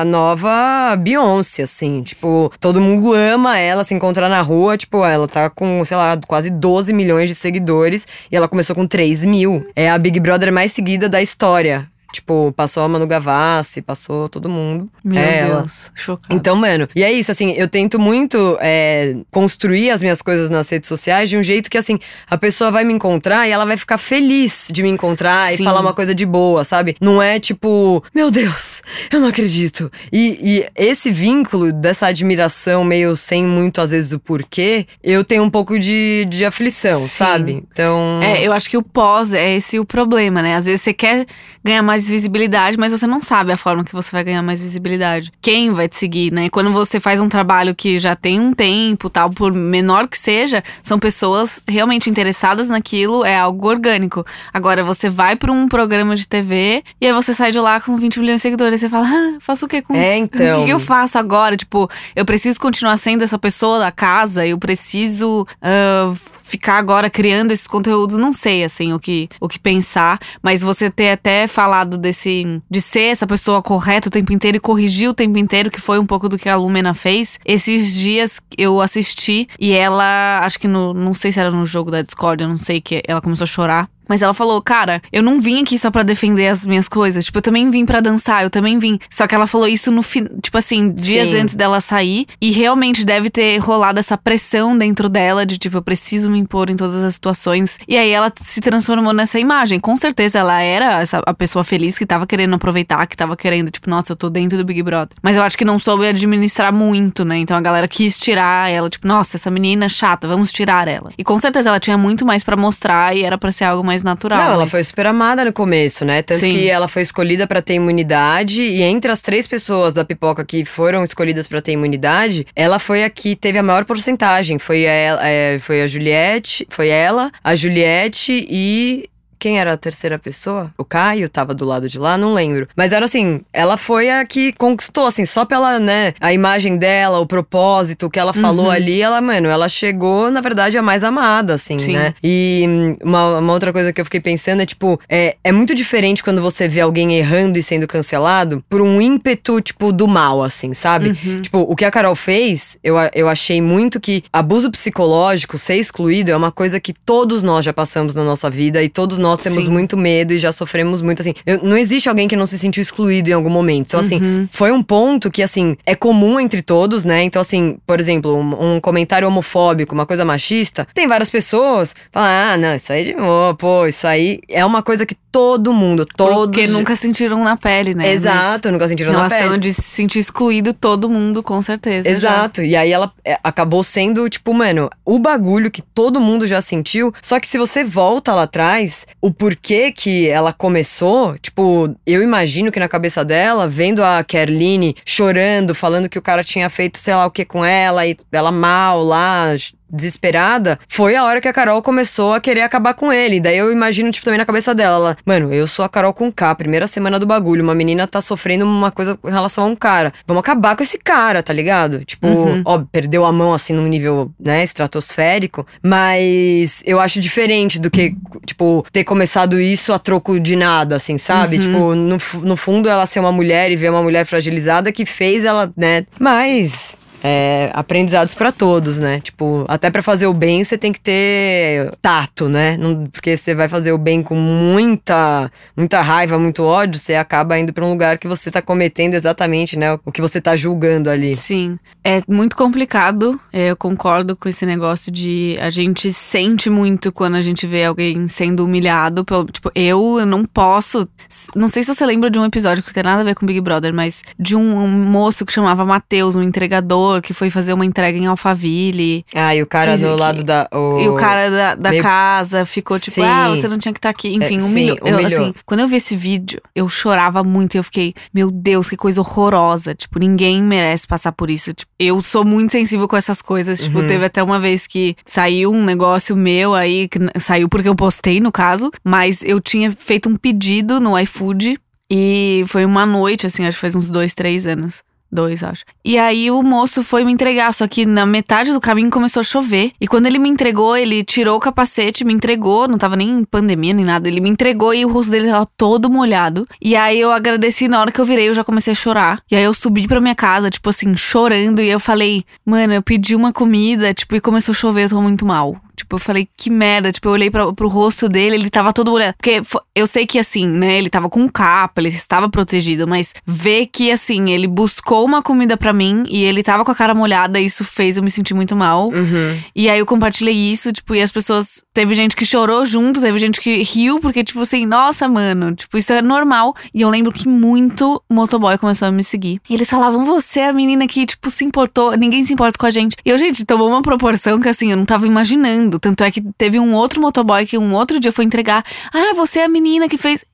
Speaker 2: a nova Beyoncé, assim. Tipo, todo mundo ama ela, se encontrar na rua. Tipo, ela tá com, sei lá, quase 12 milhões de seguidores e ela começou com 3 mil. É a Big Brother mais seguida da história. Tipo, passou a Manu Gavassi, passou todo mundo.
Speaker 1: Meu
Speaker 2: É.
Speaker 1: Deus, chocada.
Speaker 2: Então, mano, e é isso, assim, eu tento muito é, construir as minhas coisas nas redes sociais de um jeito que, assim, a pessoa vai me encontrar e ela vai ficar feliz de me encontrar
Speaker 1: Sim.
Speaker 2: e falar uma coisa de boa, sabe? Não é tipo, meu Deus, eu não acredito. E, e esse vínculo dessa admiração meio sem muito, às vezes, o porquê, eu tenho um pouco de, de aflição,
Speaker 1: Sim.
Speaker 2: sabe? Então.
Speaker 1: É, eu acho que o pós é esse o problema, né? Às vezes você quer ganhar mais visibilidade, mas você não sabe a forma que você vai ganhar mais visibilidade. Quem vai te seguir, né? Quando você faz um trabalho que já tem um tempo, tal, por menor que seja, são pessoas realmente interessadas naquilo, é algo orgânico. Agora você vai pra um programa de TV e aí você sai de lá com 20 milhões de seguidores e você fala: "Ah, faço o quê com
Speaker 2: É,
Speaker 1: isso?
Speaker 2: então.
Speaker 1: O que que eu faço agora? Tipo, eu preciso continuar sendo essa pessoa da casa, eu preciso ah, ficar agora criando esses conteúdos, não sei assim o que o que pensar, mas você ter até falado desse de ser essa pessoa correta o tempo inteiro e corrigir o tempo inteiro, que foi um pouco do que a Lumena fez. Esses dias eu assisti e ela, acho que no, não sei se era no jogo da Discord, eu não sei que ela começou a chorar. Mas ela falou, cara, eu não vim aqui só pra defender as minhas coisas. Tipo, eu também vim pra dançar, eu também vim. Só que ela falou isso no fim, tipo assim, dias
Speaker 2: Sim.
Speaker 1: antes dela sair. E realmente deve ter rolado essa pressão dentro dela de, tipo, eu preciso me impor em todas as situações. E aí ela se transformou nessa imagem. Com certeza ela era essa, a pessoa feliz que tava querendo aproveitar, que tava querendo, tipo, nossa, eu tô dentro do Big Brother. Mas eu acho que não soube administrar muito, né? Então a galera quis tirar ela, tipo, nossa, essa menina é chata, vamos tirar ela. E com certeza ela tinha muito mais pra mostrar e era pra ser algo mais natural.
Speaker 2: Não, ela
Speaker 1: mas-
Speaker 2: foi super amada no começo, né? Tanto
Speaker 1: Sim.
Speaker 2: que ela foi escolhida pra ter imunidade e entre as três pessoas da pipoca que foram escolhidas pra ter imunidade, ela foi a que teve a maior porcentagem. Foi a, é, foi a Juliette, foi ela, a Juliette e quem era a terceira pessoa? O Caio tava do lado de lá, não lembro. Mas era assim, ela foi a que conquistou, assim, só pela, né, a imagem dela, o propósito, o que ela falou
Speaker 1: Uhum.
Speaker 2: ali, ela, mano, ela chegou, na verdade, a mais amada, assim,
Speaker 1: Sim.
Speaker 2: né? E hum, uma, uma outra coisa que eu fiquei pensando é, tipo, é, é muito diferente quando você vê alguém errando e sendo cancelado por um ímpeto, tipo, do mal, assim, sabe?
Speaker 1: Uhum.
Speaker 2: Tipo, o que a Carol fez, eu, eu achei muito que abuso psicológico, ser excluído, é uma coisa que todos nós já passamos na nossa vida e todos nós temos
Speaker 1: Sim.
Speaker 2: muito medo e já sofremos muito, assim. eu- não existe alguém que não se sentiu excluído em algum momento. Então, assim,
Speaker 1: Uhum.
Speaker 2: foi um ponto que, assim, é comum entre todos, né? Então, assim, por exemplo, um, um comentário homofóbico, uma coisa machista, tem várias pessoas que falam, ah, não, isso aí de boa, pô, isso aí é uma coisa que todo mundo, todos.
Speaker 1: Porque nunca sentiram na pele, né?
Speaker 2: Exato, nunca sentiram
Speaker 1: Mas
Speaker 2: na
Speaker 1: relação
Speaker 2: pele.
Speaker 1: de se sentir excluído, todo mundo, com certeza. já.
Speaker 2: Exato. E aí ela é, acabou sendo, tipo, mano, o bagulho que todo mundo já sentiu. Só que se você volta lá atrás, o porquê que ela começou, tipo, eu imagino que na cabeça dela, vendo a Kerline chorando, falando que o cara tinha feito sei lá o que com ela e ela mal lá. Desesperada, foi a hora que a Carol começou a querer acabar com ele. Daí eu imagino, tipo, também na cabeça dela, ela, mano, eu sou a Carol com K, primeira semana do bagulho. Uma menina tá sofrendo uma coisa em relação a um cara. Vamos acabar com esse cara, tá ligado? Tipo,
Speaker 1: Uhum.
Speaker 2: ó, perdeu a mão assim num nível, né, estratosférico. Mas eu acho diferente do que, tipo, ter começado isso a troco de nada, assim, sabe?
Speaker 1: Uhum.
Speaker 2: Tipo, no, no fundo ela ser uma mulher e ver uma mulher fragilizada que fez ela, né? Mas. É, aprendizados pra todos, né? Tipo, até pra fazer o bem você tem que ter tato, né? Não- porque você vai fazer o bem com muita, muita raiva, muito ódio, você acaba indo pra um lugar que você tá cometendo exatamente, né? O que você tá julgando ali.
Speaker 1: Sim. É muito complicado. é, Eu concordo com esse negócio de a gente sente muito quando a gente vê alguém sendo humilhado. Pelo, tipo, eu não posso. Não sei se você lembra de um episódio que não tem nada a ver com Big Brother, mas de um, um moço que chamava Matheus, um entregador, que foi fazer uma entrega em Alphaville.
Speaker 2: Ah, e o cara do lado da. O...
Speaker 1: E o cara da, da
Speaker 2: meio-
Speaker 1: casa ficou tipo,
Speaker 2: Sim.
Speaker 1: ah, você não tinha que estar aqui. Enfim,
Speaker 2: É, sim,
Speaker 1: humilhou. Eu,
Speaker 2: humilhou.
Speaker 1: assim, quando eu vi esse vídeo, eu chorava muito e eu fiquei, meu Deus, que coisa horrorosa. Tipo, ninguém merece passar por isso. Tipo, eu sou muito sensível com essas coisas. Tipo,
Speaker 2: Uhum.
Speaker 1: teve até uma vez que saiu um negócio meu aí, que saiu porque eu postei, no caso, mas eu tinha feito um pedido no iFood. E foi uma noite, assim, acho que faz uns dois, três anos. Dois, acho. E aí o moço foi me entregar, só que na metade do caminho começou a chover. E quando ele me entregou, ele tirou o capacete, me entregou, não tava nem em pandemia nem nada. Ele me entregou e o rosto dele tava todo molhado. E aí eu agradeci, na hora que eu virei, eu já comecei a chorar. E aí eu subi pra minha casa, tipo assim, chorando. E eu falei, mano, eu pedi uma comida, tipo, e começou a chover, eu tô muito mal. Tipo, eu falei, que merda. Tipo, eu olhei pra, pro rosto dele, ele tava todo molhado. Porque eu sei que, assim, né, ele tava com capa, ele estava protegido, mas ver que, assim, ele buscou uma comida pra mim e ele tava com a cara molhada, isso fez eu me sentir muito mal.
Speaker 2: Uhum.
Speaker 1: E aí eu compartilhei isso, tipo, e as pessoas. Teve gente que chorou junto, teve gente que riu, porque, tipo assim, nossa, mano, tipo, isso é normal. E eu lembro que muito motoboy começou a me seguir. E eles falavam, você é a menina que, tipo, se importou, ninguém se importa com a gente. E eu, gente, tomou uma proporção que, assim, eu não tava imaginando. Tanto é que teve um outro motoboy que um outro dia foi entregar. Ah, você é a menina que fez.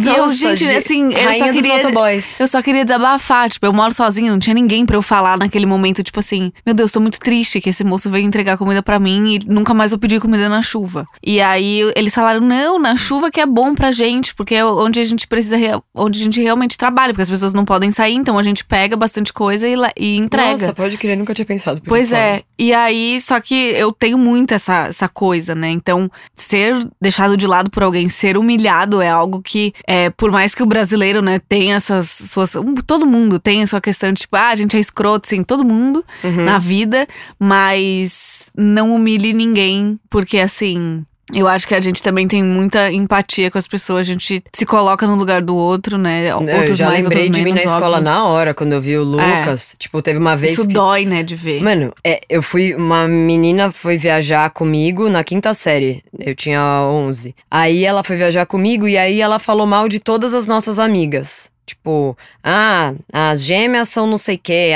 Speaker 1: E eu,
Speaker 2: Nossa,
Speaker 1: gente,
Speaker 2: de-
Speaker 1: assim, eu
Speaker 2: rainha
Speaker 1: só queria. Eu só queria desabafar, tipo, eu moro sozinha, não tinha ninguém pra eu falar naquele momento, tipo assim, meu Deus, tô muito triste que esse moço veio entregar comida pra mim e nunca mais vou pedir comida na chuva. E aí eles falaram, não, na chuva que é bom pra gente, porque é onde a gente precisa, onde a gente realmente trabalha, porque as pessoas não podem sair, então a gente pega bastante coisa e, e entrega.
Speaker 2: Nossa, pode crer, nunca tinha pensado por
Speaker 1: Pois é, e aí, só que eu tenho muito essa, essa coisa, né? Então, ser deixado de lado por alguém, ser humilhado é algo que, é, por mais que o brasileiro, né, tenha essas suas. Todo mundo tem a sua questão de tipo, ah, a gente é escroto, sim, todo mundo
Speaker 2: Uhum.
Speaker 1: na vida, mas não humilhe ninguém, porque assim. Eu acho que a gente também tem muita empatia com as pessoas, a gente se coloca no lugar do outro, né?
Speaker 2: eu
Speaker 1: Outros
Speaker 2: já
Speaker 1: mais,
Speaker 2: lembrei de mim na
Speaker 1: menos,
Speaker 2: escola
Speaker 1: óbvio.
Speaker 2: na hora, quando eu vi o Lucas. Tipo, teve uma vez
Speaker 1: Isso
Speaker 2: que...
Speaker 1: dói, né, de ver.
Speaker 2: Mano, é, eu fui. Uma menina foi viajar comigo na quinta série. Eu tinha 11. Aí ela foi viajar comigo e aí ela falou mal de todas as nossas amigas. Tipo, ah, as gêmeas são não sei o quê.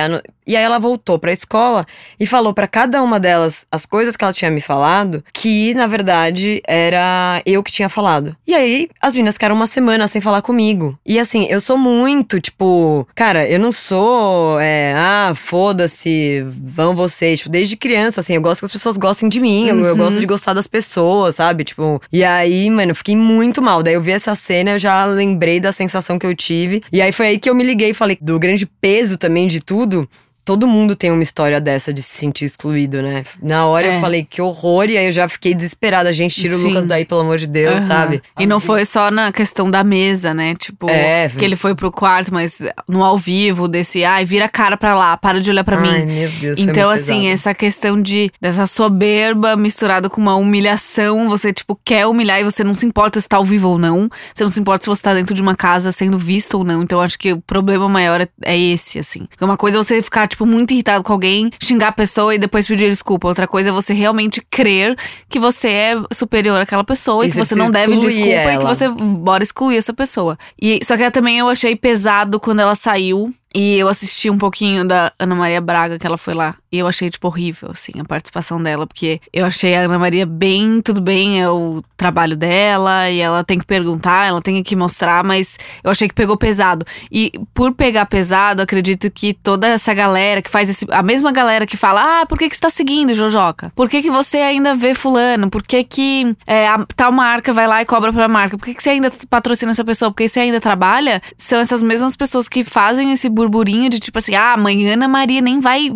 Speaker 2: A E aí ela voltou pra escola e falou pra cada uma delas as coisas que ela tinha me falado, que na verdade era eu que tinha falado. E aí as meninas ficaram uma semana sem falar comigo. E assim, eu sou muito, tipo, cara, eu não sou, é, ah, foda-se, vão vocês. Tipo, desde criança, assim, eu gosto que as pessoas gostem de mim, eu, eu
Speaker 1: Uhum.
Speaker 2: gosto de gostar das pessoas, sabe? Tipo, e aí, mano, eu fiquei muito mal. Daí eu vi essa cena, eu já lembrei da sensação que eu tive. E aí foi aí que eu me liguei e falei do grande peso também de tudo. Todo mundo tem uma história dessa de se sentir excluído, né? Na hora
Speaker 1: É.
Speaker 2: eu falei que horror, e aí eu já fiquei desesperada. Gente, tira o
Speaker 1: Sim.
Speaker 2: Lucas daí, pelo amor de Deus,
Speaker 1: Aham.
Speaker 2: sabe?
Speaker 1: E não foi só na questão da mesa, né? Tipo,
Speaker 2: É,
Speaker 1: que ele foi pro quarto, mas no ao vivo, desse, ai, vira a cara pra lá, para de olhar pra
Speaker 2: Ai,
Speaker 1: mim.
Speaker 2: meu Deus,
Speaker 1: Então, assim,
Speaker 2: pesado.
Speaker 1: essa questão de dessa soberba misturada com uma humilhação, você, tipo, quer humilhar e você não se importa se tá ao vivo ou não. Você não se importa se você tá dentro de uma casa sendo visto ou não. Então, acho que o problema maior é, é esse, assim. Porque uma coisa é você ficar, tipo, muito irritado com alguém, xingar a pessoa e depois pedir desculpa. Outra coisa é você realmente crer que você é superior àquela pessoa e,
Speaker 2: E
Speaker 1: que
Speaker 2: você
Speaker 1: não deve desculpa e que
Speaker 2: ela.
Speaker 1: você bora excluir essa pessoa. E só que também eu achei pesado quando ela saiu e eu assisti um pouquinho da Ana Maria Braga que ela foi lá e eu achei tipo horrível assim a participação dela, porque eu achei a Ana Maria bem, tudo bem, é o trabalho dela e ela tem que perguntar, ela tem que mostrar, mas eu achei que pegou pesado. E por pegar pesado, acredito que toda essa galera que faz esse a mesma galera que fala: "Ah, por que que você tá seguindo, Jojoca? Por que que você ainda vê fulano? Por que que é, a tal marca vai lá e cobra pra marca? Por que que você ainda patrocina essa pessoa? Por que você ainda trabalha?" São essas mesmas pessoas que fazem esse burburinho de tipo assim: "Ah, amanhã Ana Maria nem vai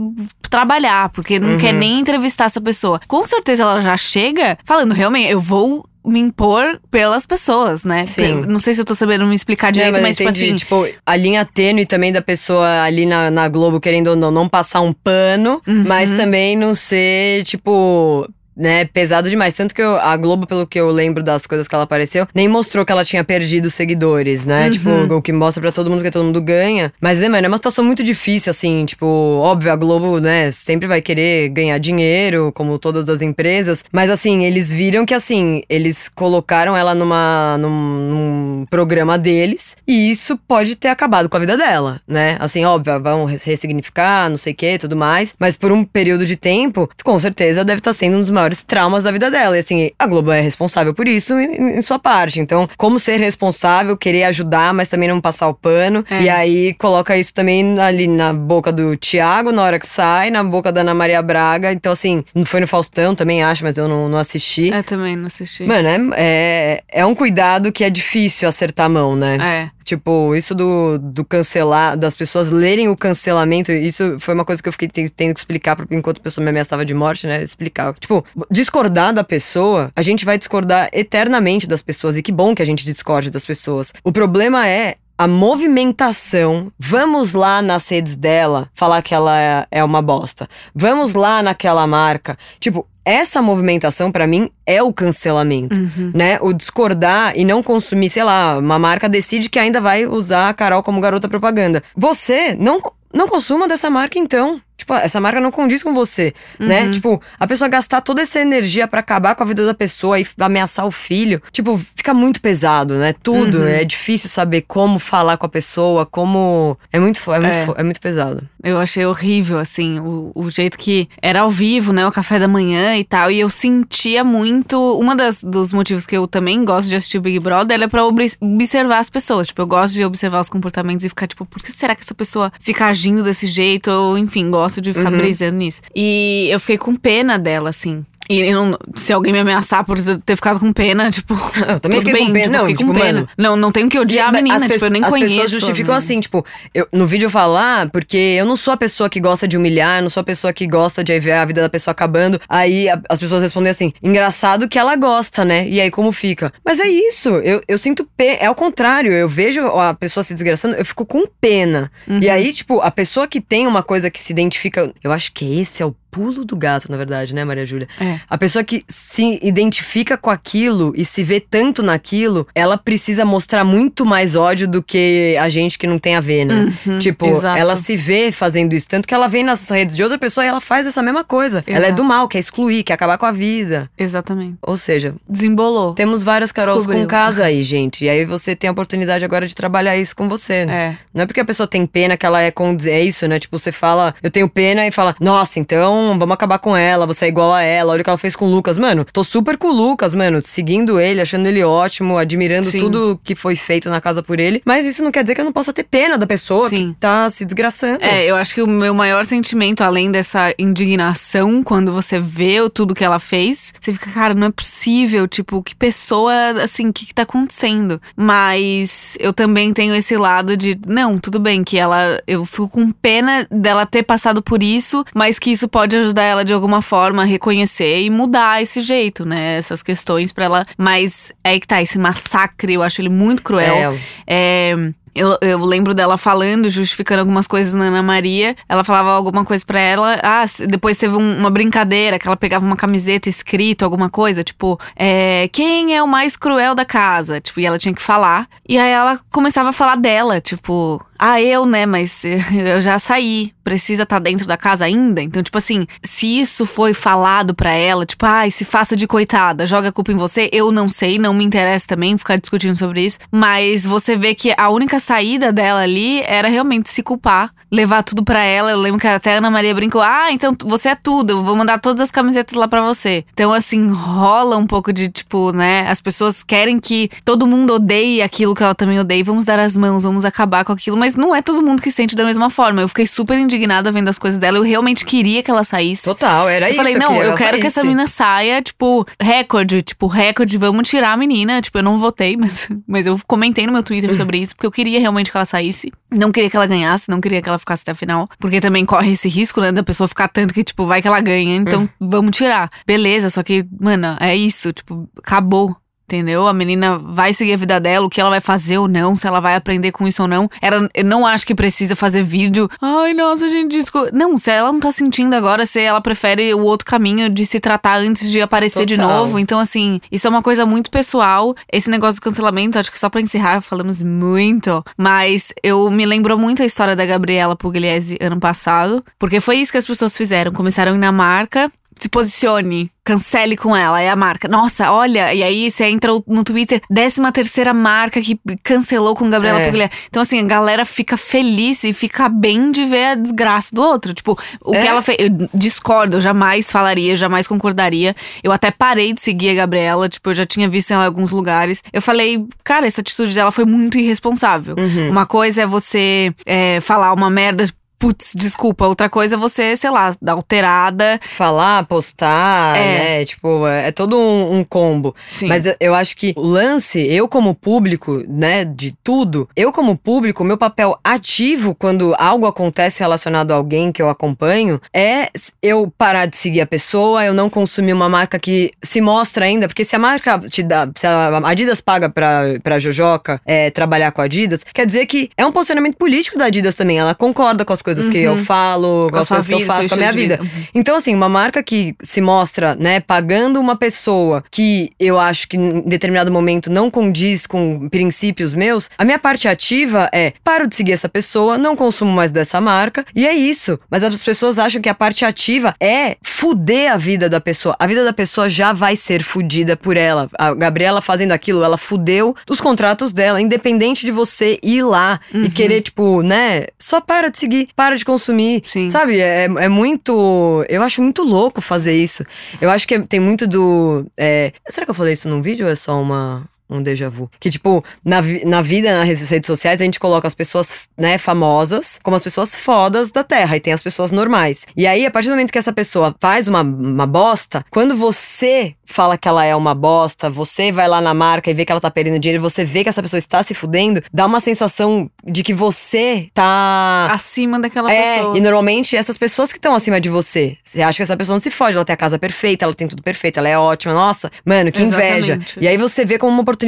Speaker 1: trabalhar, porque não quer nem entrevistar essa pessoa". Com certeza ela já chega falando: "Realmente, eu vou me impor pelas pessoas, né?
Speaker 2: Sim.
Speaker 1: Não sei se eu tô sabendo me explicar direito,
Speaker 2: Não,
Speaker 1: mas, tipo
Speaker 2: entendi.
Speaker 1: assim,
Speaker 2: Tipo, a linha tênue também da pessoa ali na, na Globo, querendo ou não, não passar um pano,
Speaker 1: Uhum.
Speaker 2: mas também não ser, tipo. Né, pesado demais. Tanto que eu- a Globo, pelo que eu lembro das coisas que ela apareceu, nem mostrou que ela tinha perdido seguidores, né?
Speaker 1: Uhum.
Speaker 2: Tipo, o que mostra pra todo mundo que todo mundo ganha. Mas, é, mano, é uma situação muito difícil, assim. Tipo, óbvio, a Globo, né, sempre vai querer ganhar dinheiro, como todas as empresas. Mas, assim, eles viram que, assim, eles colocaram ela numa, num, num programa deles. E isso pode ter acabado com a vida dela, né? Assim, óbvio, vão res- ressignificar, não sei o que, tudo mais. Mas por um período de tempo, com certeza deve estar sendo um dos maiores traumas da vida dela. E assim, a Globo é responsável por isso em, em sua parte. Então, como ser responsável, querer ajudar, mas também não passar o pano.
Speaker 1: É.
Speaker 2: E aí coloca isso também ali na boca do Thiago, na hora que sai, na boca da Ana Maria Braga. Então, assim, não foi no Faustão também, acho, mas eu não, não assisti.
Speaker 1: eu também não assisti.
Speaker 2: Mano, é, é, é um cuidado que é difícil acertar a mão, né?
Speaker 1: É.
Speaker 2: Tipo, isso do, do cancelar, das pessoas lerem o cancelamento, isso foi uma coisa que eu fiquei te- tendo que explicar, enquanto a pessoa me ameaçava de morte, né? Explicar. Tipo, discordar da pessoa, a gente vai discordar eternamente das pessoas, e que bom que a gente discorde das pessoas. O problema é a movimentação, vamos lá nas redes dela falar que ela é, é uma bosta. Vamos lá naquela marca. Tipo, essa movimentação para mim é o cancelamento,
Speaker 1: Uhum.
Speaker 2: né? O discordar e não consumir, sei lá, uma marca decide que ainda vai usar a Carol como garota propaganda. Você não não consuma dessa marca então. Tipo, essa marca não condiz com você, né?
Speaker 1: Uhum.
Speaker 2: Tipo, a pessoa gastar toda essa energia pra acabar com a vida da pessoa e ameaçar o filho, tipo, fica muito pesado, né? Tudo,
Speaker 1: Uhum.
Speaker 2: é difícil saber como falar com a pessoa, como é muito é muito
Speaker 1: É.
Speaker 2: fo- é muito pesado.
Speaker 1: Eu achei horrível, assim, o, o jeito que era ao vivo, né? O café da manhã e tal. E eu sentia muito. Uma das, dos motivos que eu também gosto de assistir o Big Brother é pra observar as pessoas. Tipo, eu gosto de observar os comportamentos e ficar, tipo, por que será que essa pessoa fica agindo desse jeito? Ou, enfim, gosto de ficar brisando nisso. E eu fiquei com pena dela, assim. E não- se alguém me ameaçar por ter ficado com pena, tipo.
Speaker 2: Eu também
Speaker 1: tudo
Speaker 2: fiquei
Speaker 1: bem,
Speaker 2: com pena.
Speaker 1: tipo,
Speaker 2: Não,
Speaker 1: fiquei
Speaker 2: tipo,
Speaker 1: com pena.
Speaker 2: mano,
Speaker 1: Não, não tenho que odiar a menina,
Speaker 2: as
Speaker 1: tipo, eu nem
Speaker 2: as
Speaker 1: conheço.
Speaker 2: pessoas justificam assim, tipo, eu, no vídeo eu falo, ah, porque eu não sou a pessoa que gosta de humilhar, eu não sou a pessoa que gosta de ver a vida da pessoa acabando. Aí a- as pessoas respondem assim, engraçado que ela gosta, né? E aí como fica? Mas é isso, eu, eu sinto pena, é ao contrário, eu vejo a pessoa se desgraçando, eu fico com pena.
Speaker 1: Uhum.
Speaker 2: E aí, tipo, a pessoa que tem uma coisa que se identifica, eu acho que esse é o pulo do gato, na verdade, né, Maria Júlia?
Speaker 1: É.
Speaker 2: A pessoa que se identifica com aquilo e se vê tanto naquilo, ela precisa mostrar muito mais ódio do que a gente que não tem a ver, né?
Speaker 1: Uhum,
Speaker 2: tipo,
Speaker 1: exato.
Speaker 2: ela se vê fazendo isso. Tanto que ela vem nas redes de outra pessoa e ela faz essa mesma coisa. Ela é do mal, quer excluir, quer acabar com a vida.
Speaker 1: Exatamente.
Speaker 2: Ou seja,
Speaker 1: Desembolou.
Speaker 2: temos várias Carols
Speaker 1: Descobriu.
Speaker 2: com casa aí, gente. E aí você tem a oportunidade agora de trabalhar isso com você. né?
Speaker 1: É.
Speaker 2: Não é porque a pessoa tem pena que ela é com. É isso, né? Tipo, você fala, eu tenho pena e fala, nossa, então vamos acabar com ela, você é igual a ela, olha o que ela fez com o Lucas. Mano, tô super com o Lucas, mano, seguindo ele, achando ele ótimo, admirando
Speaker 1: Sim.
Speaker 2: tudo que foi feito na casa por ele. Mas isso não quer dizer que eu não possa ter pena da pessoa
Speaker 1: Sim.
Speaker 2: que tá se desgraçando.
Speaker 1: É, eu acho que o meu maior sentimento, além dessa indignação, quando você vê tudo que ela fez, você fica, cara, não é possível, tipo, que pessoa, assim, o que, que tá acontecendo? Mas eu também tenho esse lado de, não, tudo bem, que ela, eu fico com pena dela ter passado por isso, mas que isso pode ajudar ela de alguma forma a reconhecer e mudar esse jeito, né? Essas questões pra ela. Mas é que tá, esse massacre, eu acho ele muito cruel.
Speaker 2: É,
Speaker 1: É, eu, eu lembro dela falando, justificando algumas coisas na Ana Maria. Ela falava alguma coisa pra ela. Ah, depois teve um- uma brincadeira que ela pegava uma camiseta escrito alguma coisa, tipo, é, quem é o mais cruel da casa? Tipo, e ela tinha que falar. E aí ela começava a falar dela, tipo, ah, eu, né, mas eu já saí. Precisa estar dentro da casa ainda? Então, tipo assim, se isso foi falado pra ela, tipo, ai, se faça de coitada, joga a culpa em você, eu não sei, não me interessa também ficar discutindo sobre isso. Mas você vê que a única saída dela ali era realmente se culpar, levar tudo pra ela. Eu lembro que até a Ana Maria brincou: ah, então você é tudo, eu vou mandar todas as camisetas lá pra você. Então, assim, rola um pouco de, tipo, né, as pessoas querem que todo mundo odeie aquilo que ela também odeia, vamos dar as mãos, vamos acabar com aquilo, mas não é todo mundo que sente da mesma forma. Eu fiquei super indignada vendo as coisas dela, eu realmente queria que ela saísse.
Speaker 2: Total, era
Speaker 1: Eu
Speaker 2: isso.
Speaker 1: falei, não,
Speaker 2: queria
Speaker 1: eu
Speaker 2: ela
Speaker 1: quero que essa
Speaker 2: saísse.
Speaker 1: menina saia, tipo, recorde, tipo, recorde, vamos tirar a menina. Tipo, eu não votei, mas, mas eu comentei no meu Twitter sobre isso, porque eu queria realmente que ela saísse. Não queria que ela ganhasse, não queria que ela ficasse até a final. Porque também corre esse risco, né, da pessoa ficar tanto que, tipo, vai que ela ganha, então vamos tirar. Beleza, só que, mano, é isso, tipo, acabou. Entendeu? A menina vai seguir a vida dela, o que ela vai fazer ou não, se ela vai aprender com isso ou não. Era, eu não acho que precisa fazer vídeo. Ai, nossa, gente, desco... Não, se ela não tá sentindo agora, se ela prefere o outro caminho de se tratar antes de aparecer de
Speaker 2: Total.
Speaker 1: novo. Então, assim, isso é uma coisa muito pessoal. Esse negócio do cancelamento, acho que só pra encerrar, falamos muito. Mas eu me lembro muito a história da Gabriela Pugliese ano passado. Porque foi isso que as pessoas fizeram. Começaram a ir na marca. Se posicione, cancele com ela, é a marca. Nossa, olha, e aí você entra no Twitter, 13 terceira marca que cancelou com Gabriela
Speaker 2: É.
Speaker 1: Pugliese. Então, assim, a galera fica feliz e fica bem de ver a desgraça do outro. Tipo, o
Speaker 2: É.
Speaker 1: que ela fez. Eu discordo, eu jamais falaria, jamais concordaria. Eu até parei de seguir a Gabriela, tipo, eu já tinha visto ela em alguns lugares. Eu falei, cara, essa atitude dela foi muito irresponsável.
Speaker 2: Uhum.
Speaker 1: Uma coisa é você é, falar uma merda putz, desculpa. Outra coisa é você, sei lá, dar alterada.
Speaker 2: Falar, postar,
Speaker 1: É.
Speaker 2: né? Tipo, é, é todo um, um combo.
Speaker 1: Sim.
Speaker 2: Mas eu- acho que o lance, eu como público, né, de tudo, eu como público, meu papel ativo quando algo acontece relacionado a alguém que eu acompanho é eu parar de seguir a pessoa, eu não consumir uma marca que se mostra ainda, porque se a marca te dá, se a Adidas paga pra, pra Jojoca é, trabalhar com a Adidas, quer dizer que é um posicionamento político da Adidas também, ela concorda com as coisas que eu falo, com,
Speaker 1: a
Speaker 2: as coisas que eu
Speaker 1: vida,
Speaker 2: faço, com a minha vida.
Speaker 1: vida.
Speaker 2: Então, assim, uma marca que se mostra, né, pagando uma pessoa que eu acho que em determinado momento não condiz com princípios meus, a minha parte ativa é paro de seguir essa pessoa, não consumo mais dessa marca, e é isso. Mas as pessoas acham que a parte ativa é fuder a vida da pessoa. A vida da pessoa já vai ser fudida por ela. A Gabriela fazendo aquilo, ela fudeu os contratos dela, independente de você ir lá e querer, tipo, né, só para de seguir, para de consumir.
Speaker 1: Sim.
Speaker 2: Sabe, é, é muito. Eu acho muito louco fazer isso. Eu acho que é- tem muito do. é, será que eu falei isso num vídeo ou é só uma. Um déjà vu. Que, tipo, na, vi- na vida, nas redes sociais, a gente coloca as pessoas, né, famosas como as pessoas fodas da Terra. E tem as pessoas normais. E aí, a partir do momento que essa pessoa faz uma, uma bosta, quando você fala que ela é uma bosta, você vai lá na marca e vê que ela tá perdendo dinheiro, você vê que essa pessoa está se fudendo, dá uma sensação de que você tá.
Speaker 1: Acima daquela
Speaker 2: É,
Speaker 1: pessoa.
Speaker 2: e normalmente essas pessoas que estão acima de você. Você acha que essa pessoa não se fode, ela tem a casa perfeita, ela tem tudo perfeito, ela é ótima. Nossa, mano, que inveja.
Speaker 1: Exatamente.
Speaker 2: E aí você vê como uma oportunidade,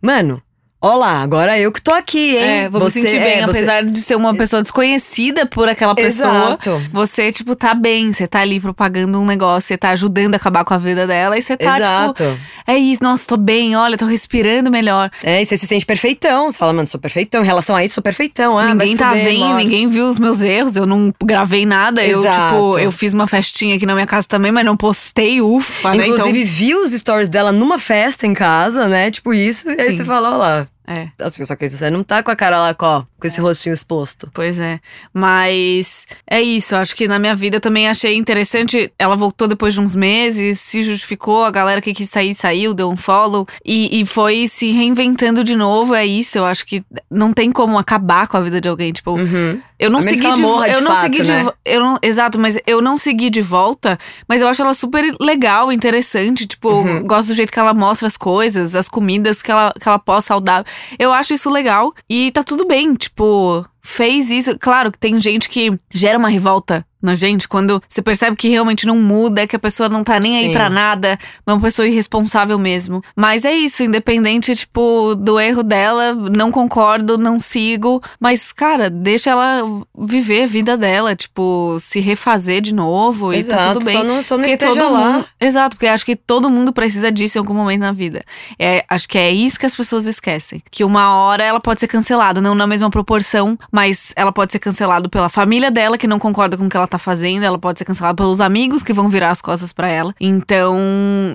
Speaker 2: mano, ó lá, agora eu que tô aqui, hein?
Speaker 1: É, vou
Speaker 2: você,
Speaker 1: me sentir bem,
Speaker 2: é, você-
Speaker 1: apesar de ser uma pessoa desconhecida por aquela pessoa.
Speaker 2: Exato.
Speaker 1: Você, tipo, tá bem, você tá ali propagando um negócio, você tá ajudando a acabar com a vida dela e você tá,
Speaker 2: Exato.
Speaker 1: tipo, é isso, nossa, tô bem, olha, tô respirando melhor.
Speaker 2: É, e você se sente perfeitão. Você fala, mano, sou perfeitão. Em relação a isso, sou perfeitão. Ah,
Speaker 1: ninguém tá
Speaker 2: fuder,
Speaker 1: vendo,
Speaker 2: morte.
Speaker 1: ninguém viu os meus erros, eu não gravei nada. Eu,
Speaker 2: Exato.
Speaker 1: tipo, eu fiz uma festinha aqui na minha casa também, mas não postei, ufa, né?
Speaker 2: Inclusive, viu os stories dela numa festa em casa, né? Tipo isso. E aí
Speaker 1: Sim.
Speaker 2: você fala, ó lá.
Speaker 1: have É.
Speaker 2: As pessoas que você não tá com a cara lá, ó, com esse rostinho exposto.
Speaker 1: Pois é. Mas é isso, acho que na minha vida eu também achei interessante. Ela voltou depois de uns meses, se justificou, a galera que quis sair, saiu, deu um follow e, e foi se reinventando de novo. É isso, eu acho que não tem como acabar com a vida de alguém. Tipo,
Speaker 2: Uhum.
Speaker 1: eu não segui de, vo-
Speaker 2: morra de
Speaker 1: eu não segui de
Speaker 2: né?
Speaker 1: eu não, exato, mas eu não segui de volta, mas eu acho ela super legal, interessante, tipo,
Speaker 2: Uhum.
Speaker 1: gosto do jeito que ela mostra as coisas, as comidas que ela que ela posta saudável. Eu acho isso legal. E tá tudo bem, tipo, fez isso. Claro que tem gente que gera uma revolta na gente quando você percebe que realmente não muda, que a pessoa não tá nem aí
Speaker 2: Sim.
Speaker 1: pra nada, é uma pessoa irresponsável mesmo. Mas é isso, independente, tipo, do erro dela, não concordo, não sigo. Mas, cara, deixa ela viver a vida dela, tipo, se refazer de novo e tá
Speaker 2: Exato,
Speaker 1: tudo bem.
Speaker 2: Só não, só não
Speaker 1: Porque todo
Speaker 2: lá.
Speaker 1: mundo. Exato, porque acho que todo mundo precisa disso em algum momento na vida. É, acho que é isso que as pessoas esquecem. Que uma hora ela pode ser cancelada, não na mesma proporção, mas ela pode ser cancelada pela família dela, que não concorda com o que ela tá fazendo, ela pode ser cancelada pelos amigos que vão virar as costas pra ela. Então.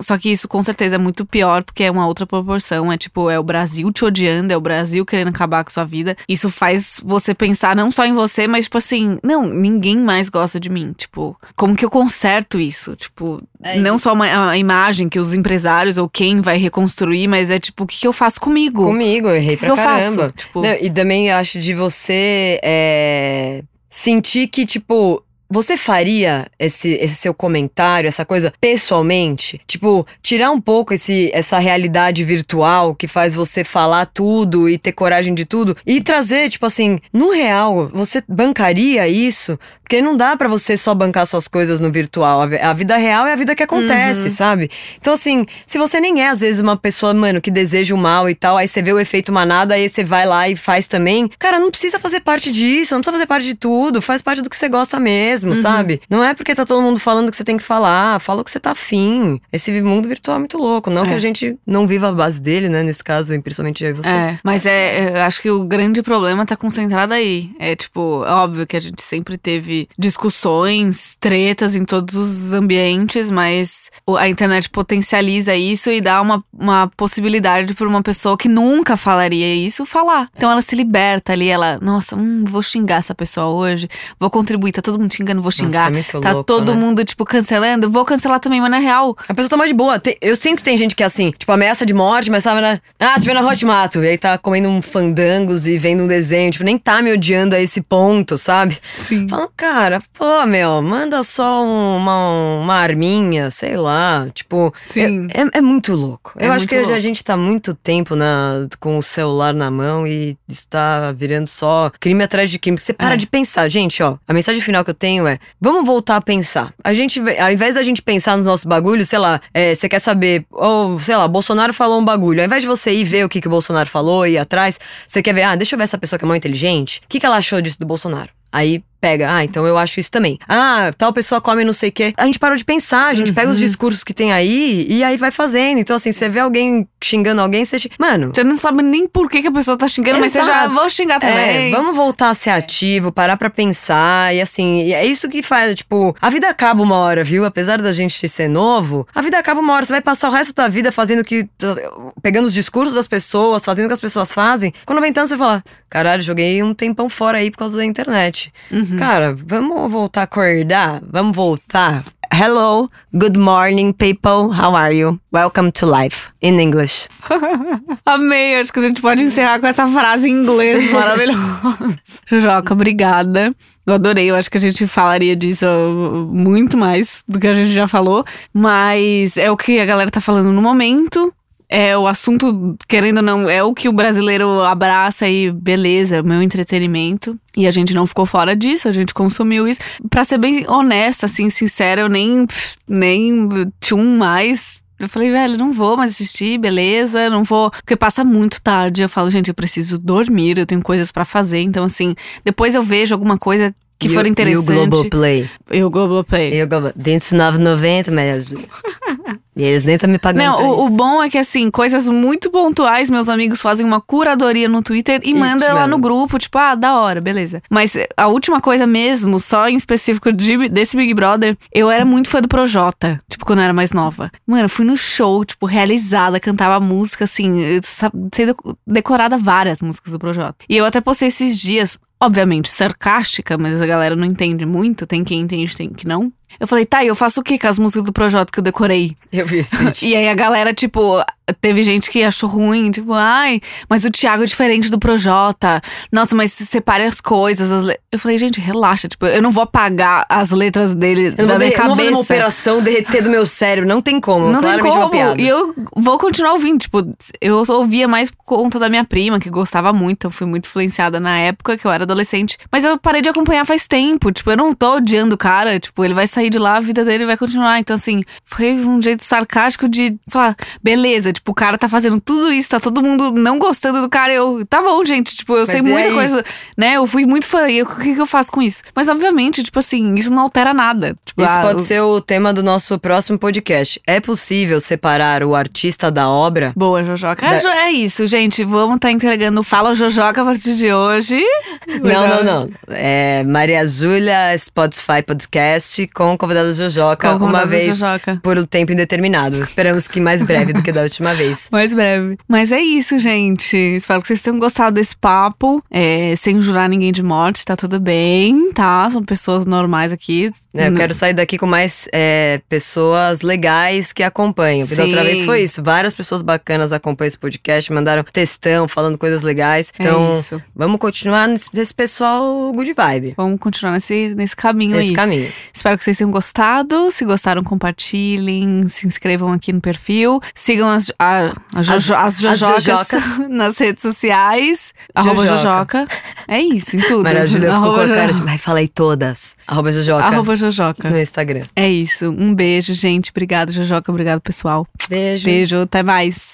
Speaker 1: Só que isso com certeza é muito pior, porque é uma outra proporção. É tipo, é o Brasil te odiando, é o Brasil querendo acabar com sua vida. Isso faz você pensar não só em você, mas tipo assim, não, ninguém mais gosta de mim. Tipo, como que eu conserto isso? Tipo,
Speaker 2: É
Speaker 1: não só uma, a imagem que os empresários ou quem vai reconstruir, mas é tipo, o que, que eu faço comigo?
Speaker 2: Comigo, eu errei
Speaker 1: O que
Speaker 2: pra
Speaker 1: eu faço?
Speaker 2: caramba.
Speaker 1: Tipo-
Speaker 2: Não, e também acho de você é, sentir que, tipo. Você faria esse, esse seu comentário, essa coisa, pessoalmente? Tipo, tirar um pouco esse, essa realidade virtual que faz você falar tudo e ter coragem de tudo e trazer, tipo assim, no real, você bancaria isso? Porque não dá pra você só bancar suas coisas no virtual. A vi- A vida real é a vida que acontece, sabe? Então, assim, se você nem é, às vezes, uma pessoa, mano, que deseja o mal e tal, aí você vê o efeito manada, aí você vai lá e faz também. Cara, não precisa fazer parte disso, não precisa fazer parte de tudo. Faz parte do que você gosta mesmo, sabe? Não é porque tá todo mundo falando que você tem que falar. Fala o que você tá afim. Esse mundo virtual é muito louco. Não que
Speaker 1: É.
Speaker 2: a gente não viva a base dele, né? Nesse caso, principalmente eu e você.
Speaker 1: É, mas é, é, acho que o grande problema tá concentrado aí. É tipo, óbvio que a gente sempre teve discussões, tretas em todos os ambientes, mas a internet potencializa isso e dá uma, uma possibilidade pra uma pessoa que nunca falaria isso falar. Então ela se liberta ali, ela, nossa, hum, vou xingar essa pessoa hoje, vou contribuir, tá todo mundo xingando xingando, vou xingar.
Speaker 2: é muito
Speaker 1: tá
Speaker 2: louco,
Speaker 1: todo
Speaker 2: né?
Speaker 1: mundo, tipo, cancelando, vou cancelar também, mas na real.
Speaker 2: A pessoa tá mais de boa. Eu sinto que tem gente que é assim, tipo, ameaça de morte, mas tava na. Ah, se tiver na Hot Mato. E aí tá comendo um fandangos e vendo um desenho. Tipo, nem tá me odiando a esse ponto, sabe?
Speaker 1: Sim.
Speaker 2: Fala, cara, pô, meu, manda só um- uma, uma arminha, sei lá. Tipo,
Speaker 1: Sim.
Speaker 2: É, é- é muito louco.
Speaker 1: É
Speaker 2: eu acho que a
Speaker 1: louco.
Speaker 2: gente tá muito tempo na, com o celular na mão e isso tá virando só crime atrás de crime. Porque Você para
Speaker 1: É.
Speaker 2: de pensar. Gente, ó, a mensagem final que eu tenho é: vamos voltar a pensar. A gente, ao invés da gente pensar nos nossos bagulhos, sei lá, é, você quer saber, ou sei lá, Bolsonaro falou um bagulho. Ao invés de você ir ver o que, que o Bolsonaro falou e ir atrás, você quer ver, ah, deixa eu ver essa pessoa que é mó inteligente. O que, que ela achou disso do Bolsonaro? Aí pega, ah, então eu acho isso também. Ah, tal pessoa come não sei o quê. A gente parou de pensar, a gente pega os discursos que tem aí e aí vai fazendo. Então, assim, você vê alguém xingando alguém, você. Mano.
Speaker 1: Você não sabe nem por que, que a pessoa tá xingando, mas você já
Speaker 2: Exato.
Speaker 1: vou xingar também.
Speaker 2: É, vamos voltar a ser ativo, parar pra pensar. E assim, é isso que faz, tipo, a vida acaba uma hora, viu? Apesar da gente ser novo, a vida acaba uma hora. Você vai passar o resto da vida fazendo que. pegando os discursos das pessoas, fazendo o que as pessoas fazem. Quando vem tanto, você fala: caralho, joguei um tempão fora aí por causa da internet.
Speaker 1: Uhum.
Speaker 2: Cara, vamos voltar a acordar? Vamos voltar. Hello, good morning, people. How are you? Welcome to life in English.
Speaker 1: Amei, acho que a gente pode encerrar com essa frase em inglês maravilhosa. Jojoca, obrigada. Eu adorei, eu acho que a gente falaria disso muito mais do que a gente já falou. Mas é o que a galera tá falando no momento. É o assunto, querendo ou não, é o que o brasileiro abraça e beleza, meu entretenimento. E a gente não ficou fora disso, a gente consumiu isso. Pra ser bem honesta, assim, sincera, eu nem, nem tchum mais eu falei, velho, não vou mais assistir, beleza, não vou. Porque passa muito tarde. Eu falo, gente, eu preciso dormir, eu tenho coisas pra fazer. Então, assim, depois eu vejo alguma coisa que for
Speaker 2: o-
Speaker 1: interessante.
Speaker 2: E o Globoplay.
Speaker 1: E o Globoplay.
Speaker 2: E o Globo... R$29,90, mas... e eles nem estão me pagando
Speaker 1: Não, o, o bom é que, assim, coisas muito pontuais, meus amigos fazem uma curadoria no Twitter e,
Speaker 2: E
Speaker 1: manda lá no grupo, tipo, ah, da hora, beleza. Mas a última coisa mesmo, só em específico de- desse Big Brother, eu era muito fã do Projota, tipo, quando eu era mais nova. Mano, eu fui no show, tipo, realizada, cantava música, assim, eu sei deco- decorada várias músicas do Projota. E eu até postei esses dias, obviamente, sarcástica, mas a galera não entende muito, tem quem entende, tem que não. Eu falei, tá, e eu faço o que com as músicas do Projota que eu decorei?
Speaker 2: Eu vi.
Speaker 1: E aí a galera, tipo, teve gente que achou ruim, tipo, ai, mas o Thiago é diferente do Projota. Nossa, mas separe as coisas. as le-" Eu falei, gente, relaxa, tipo, eu não vou apagar as letras dele
Speaker 2: Eu
Speaker 1: da minha
Speaker 2: derre- eu não vou fazer
Speaker 1: cabeça.
Speaker 2: uma operação derreter do meu cérebro. Não tem como.
Speaker 1: Não tem
Speaker 2: é
Speaker 1: como. E eu vou continuar ouvindo. Tipo, eu ouvia mais por conta da minha prima, que gostava muito. Eu fui muito influenciada na época que eu era adolescente. Mas eu parei de acompanhar faz tempo. Tipo, eu não tô odiando o cara. Tipo, ele vai sair de lá, a vida dele vai continuar. Então, assim, foi um jeito sarcástico de falar: beleza, tipo, o cara tá fazendo tudo isso, tá todo mundo não gostando do cara. Eu, tá bom, gente. Tipo, eu sei
Speaker 2: e
Speaker 1: muita
Speaker 2: aí?
Speaker 1: coisa, né? Eu fui muito fã. E eu, o que, que eu faço com isso? Mas, obviamente, tipo assim, isso não altera nada. Tipo,
Speaker 2: Isso
Speaker 1: ah,
Speaker 2: pode
Speaker 1: o-
Speaker 2: ser o tema do nosso próximo podcast. É possível separar o artista da obra?
Speaker 1: Boa, Jojoca.
Speaker 2: Da-
Speaker 1: É, É isso, gente. Vamos estar entregando Fala Jojoca a partir de hoje.
Speaker 2: Não, não, não. É Maria Júlia Spotify Podcast com convidada Jojoca
Speaker 1: Com
Speaker 2: uma vez
Speaker 1: Jojoca.
Speaker 2: por um tempo indeterminado. Esperamos que mais breve do que da última vez.
Speaker 1: Mais breve. Mas é isso, gente. Espero que vocês tenham gostado desse papo. É, sem jurar ninguém de morte, tá tudo bem, tá? São pessoas normais aqui.
Speaker 2: É, eu quero sair daqui com mais é, pessoas legais que acompanham. Porque da outra
Speaker 1: Sim.
Speaker 2: vez foi isso. Várias pessoas bacanas acompanham esse podcast, mandaram textão, falando coisas legais.
Speaker 1: É
Speaker 2: Então, vamos continuar nesse, desse pessoal good vibe.
Speaker 1: Vamos continuar nesse, nesse caminho
Speaker 2: Nesse
Speaker 1: aí.
Speaker 2: caminho.
Speaker 1: Espero que vocês tenham gostado. Se gostaram, compartilhem, se inscrevam aqui no perfil. Sigam as, a- a Jojo- as,
Speaker 2: as
Speaker 1: Jojocas
Speaker 2: Jojocas.
Speaker 1: nas redes sociais. Arroba
Speaker 2: Jojoca.
Speaker 1: Jojoca. É isso, em tudo.
Speaker 2: Maria Júlia ficou com a cara de. Vai, falei todas. Arroba Jojoca
Speaker 1: Arroba Jojoca.
Speaker 2: no Instagram.
Speaker 1: É isso. Um beijo, gente. Obrigado, Jojoca. Obrigado, pessoal.
Speaker 2: Beijo.
Speaker 1: Beijo. Até mais.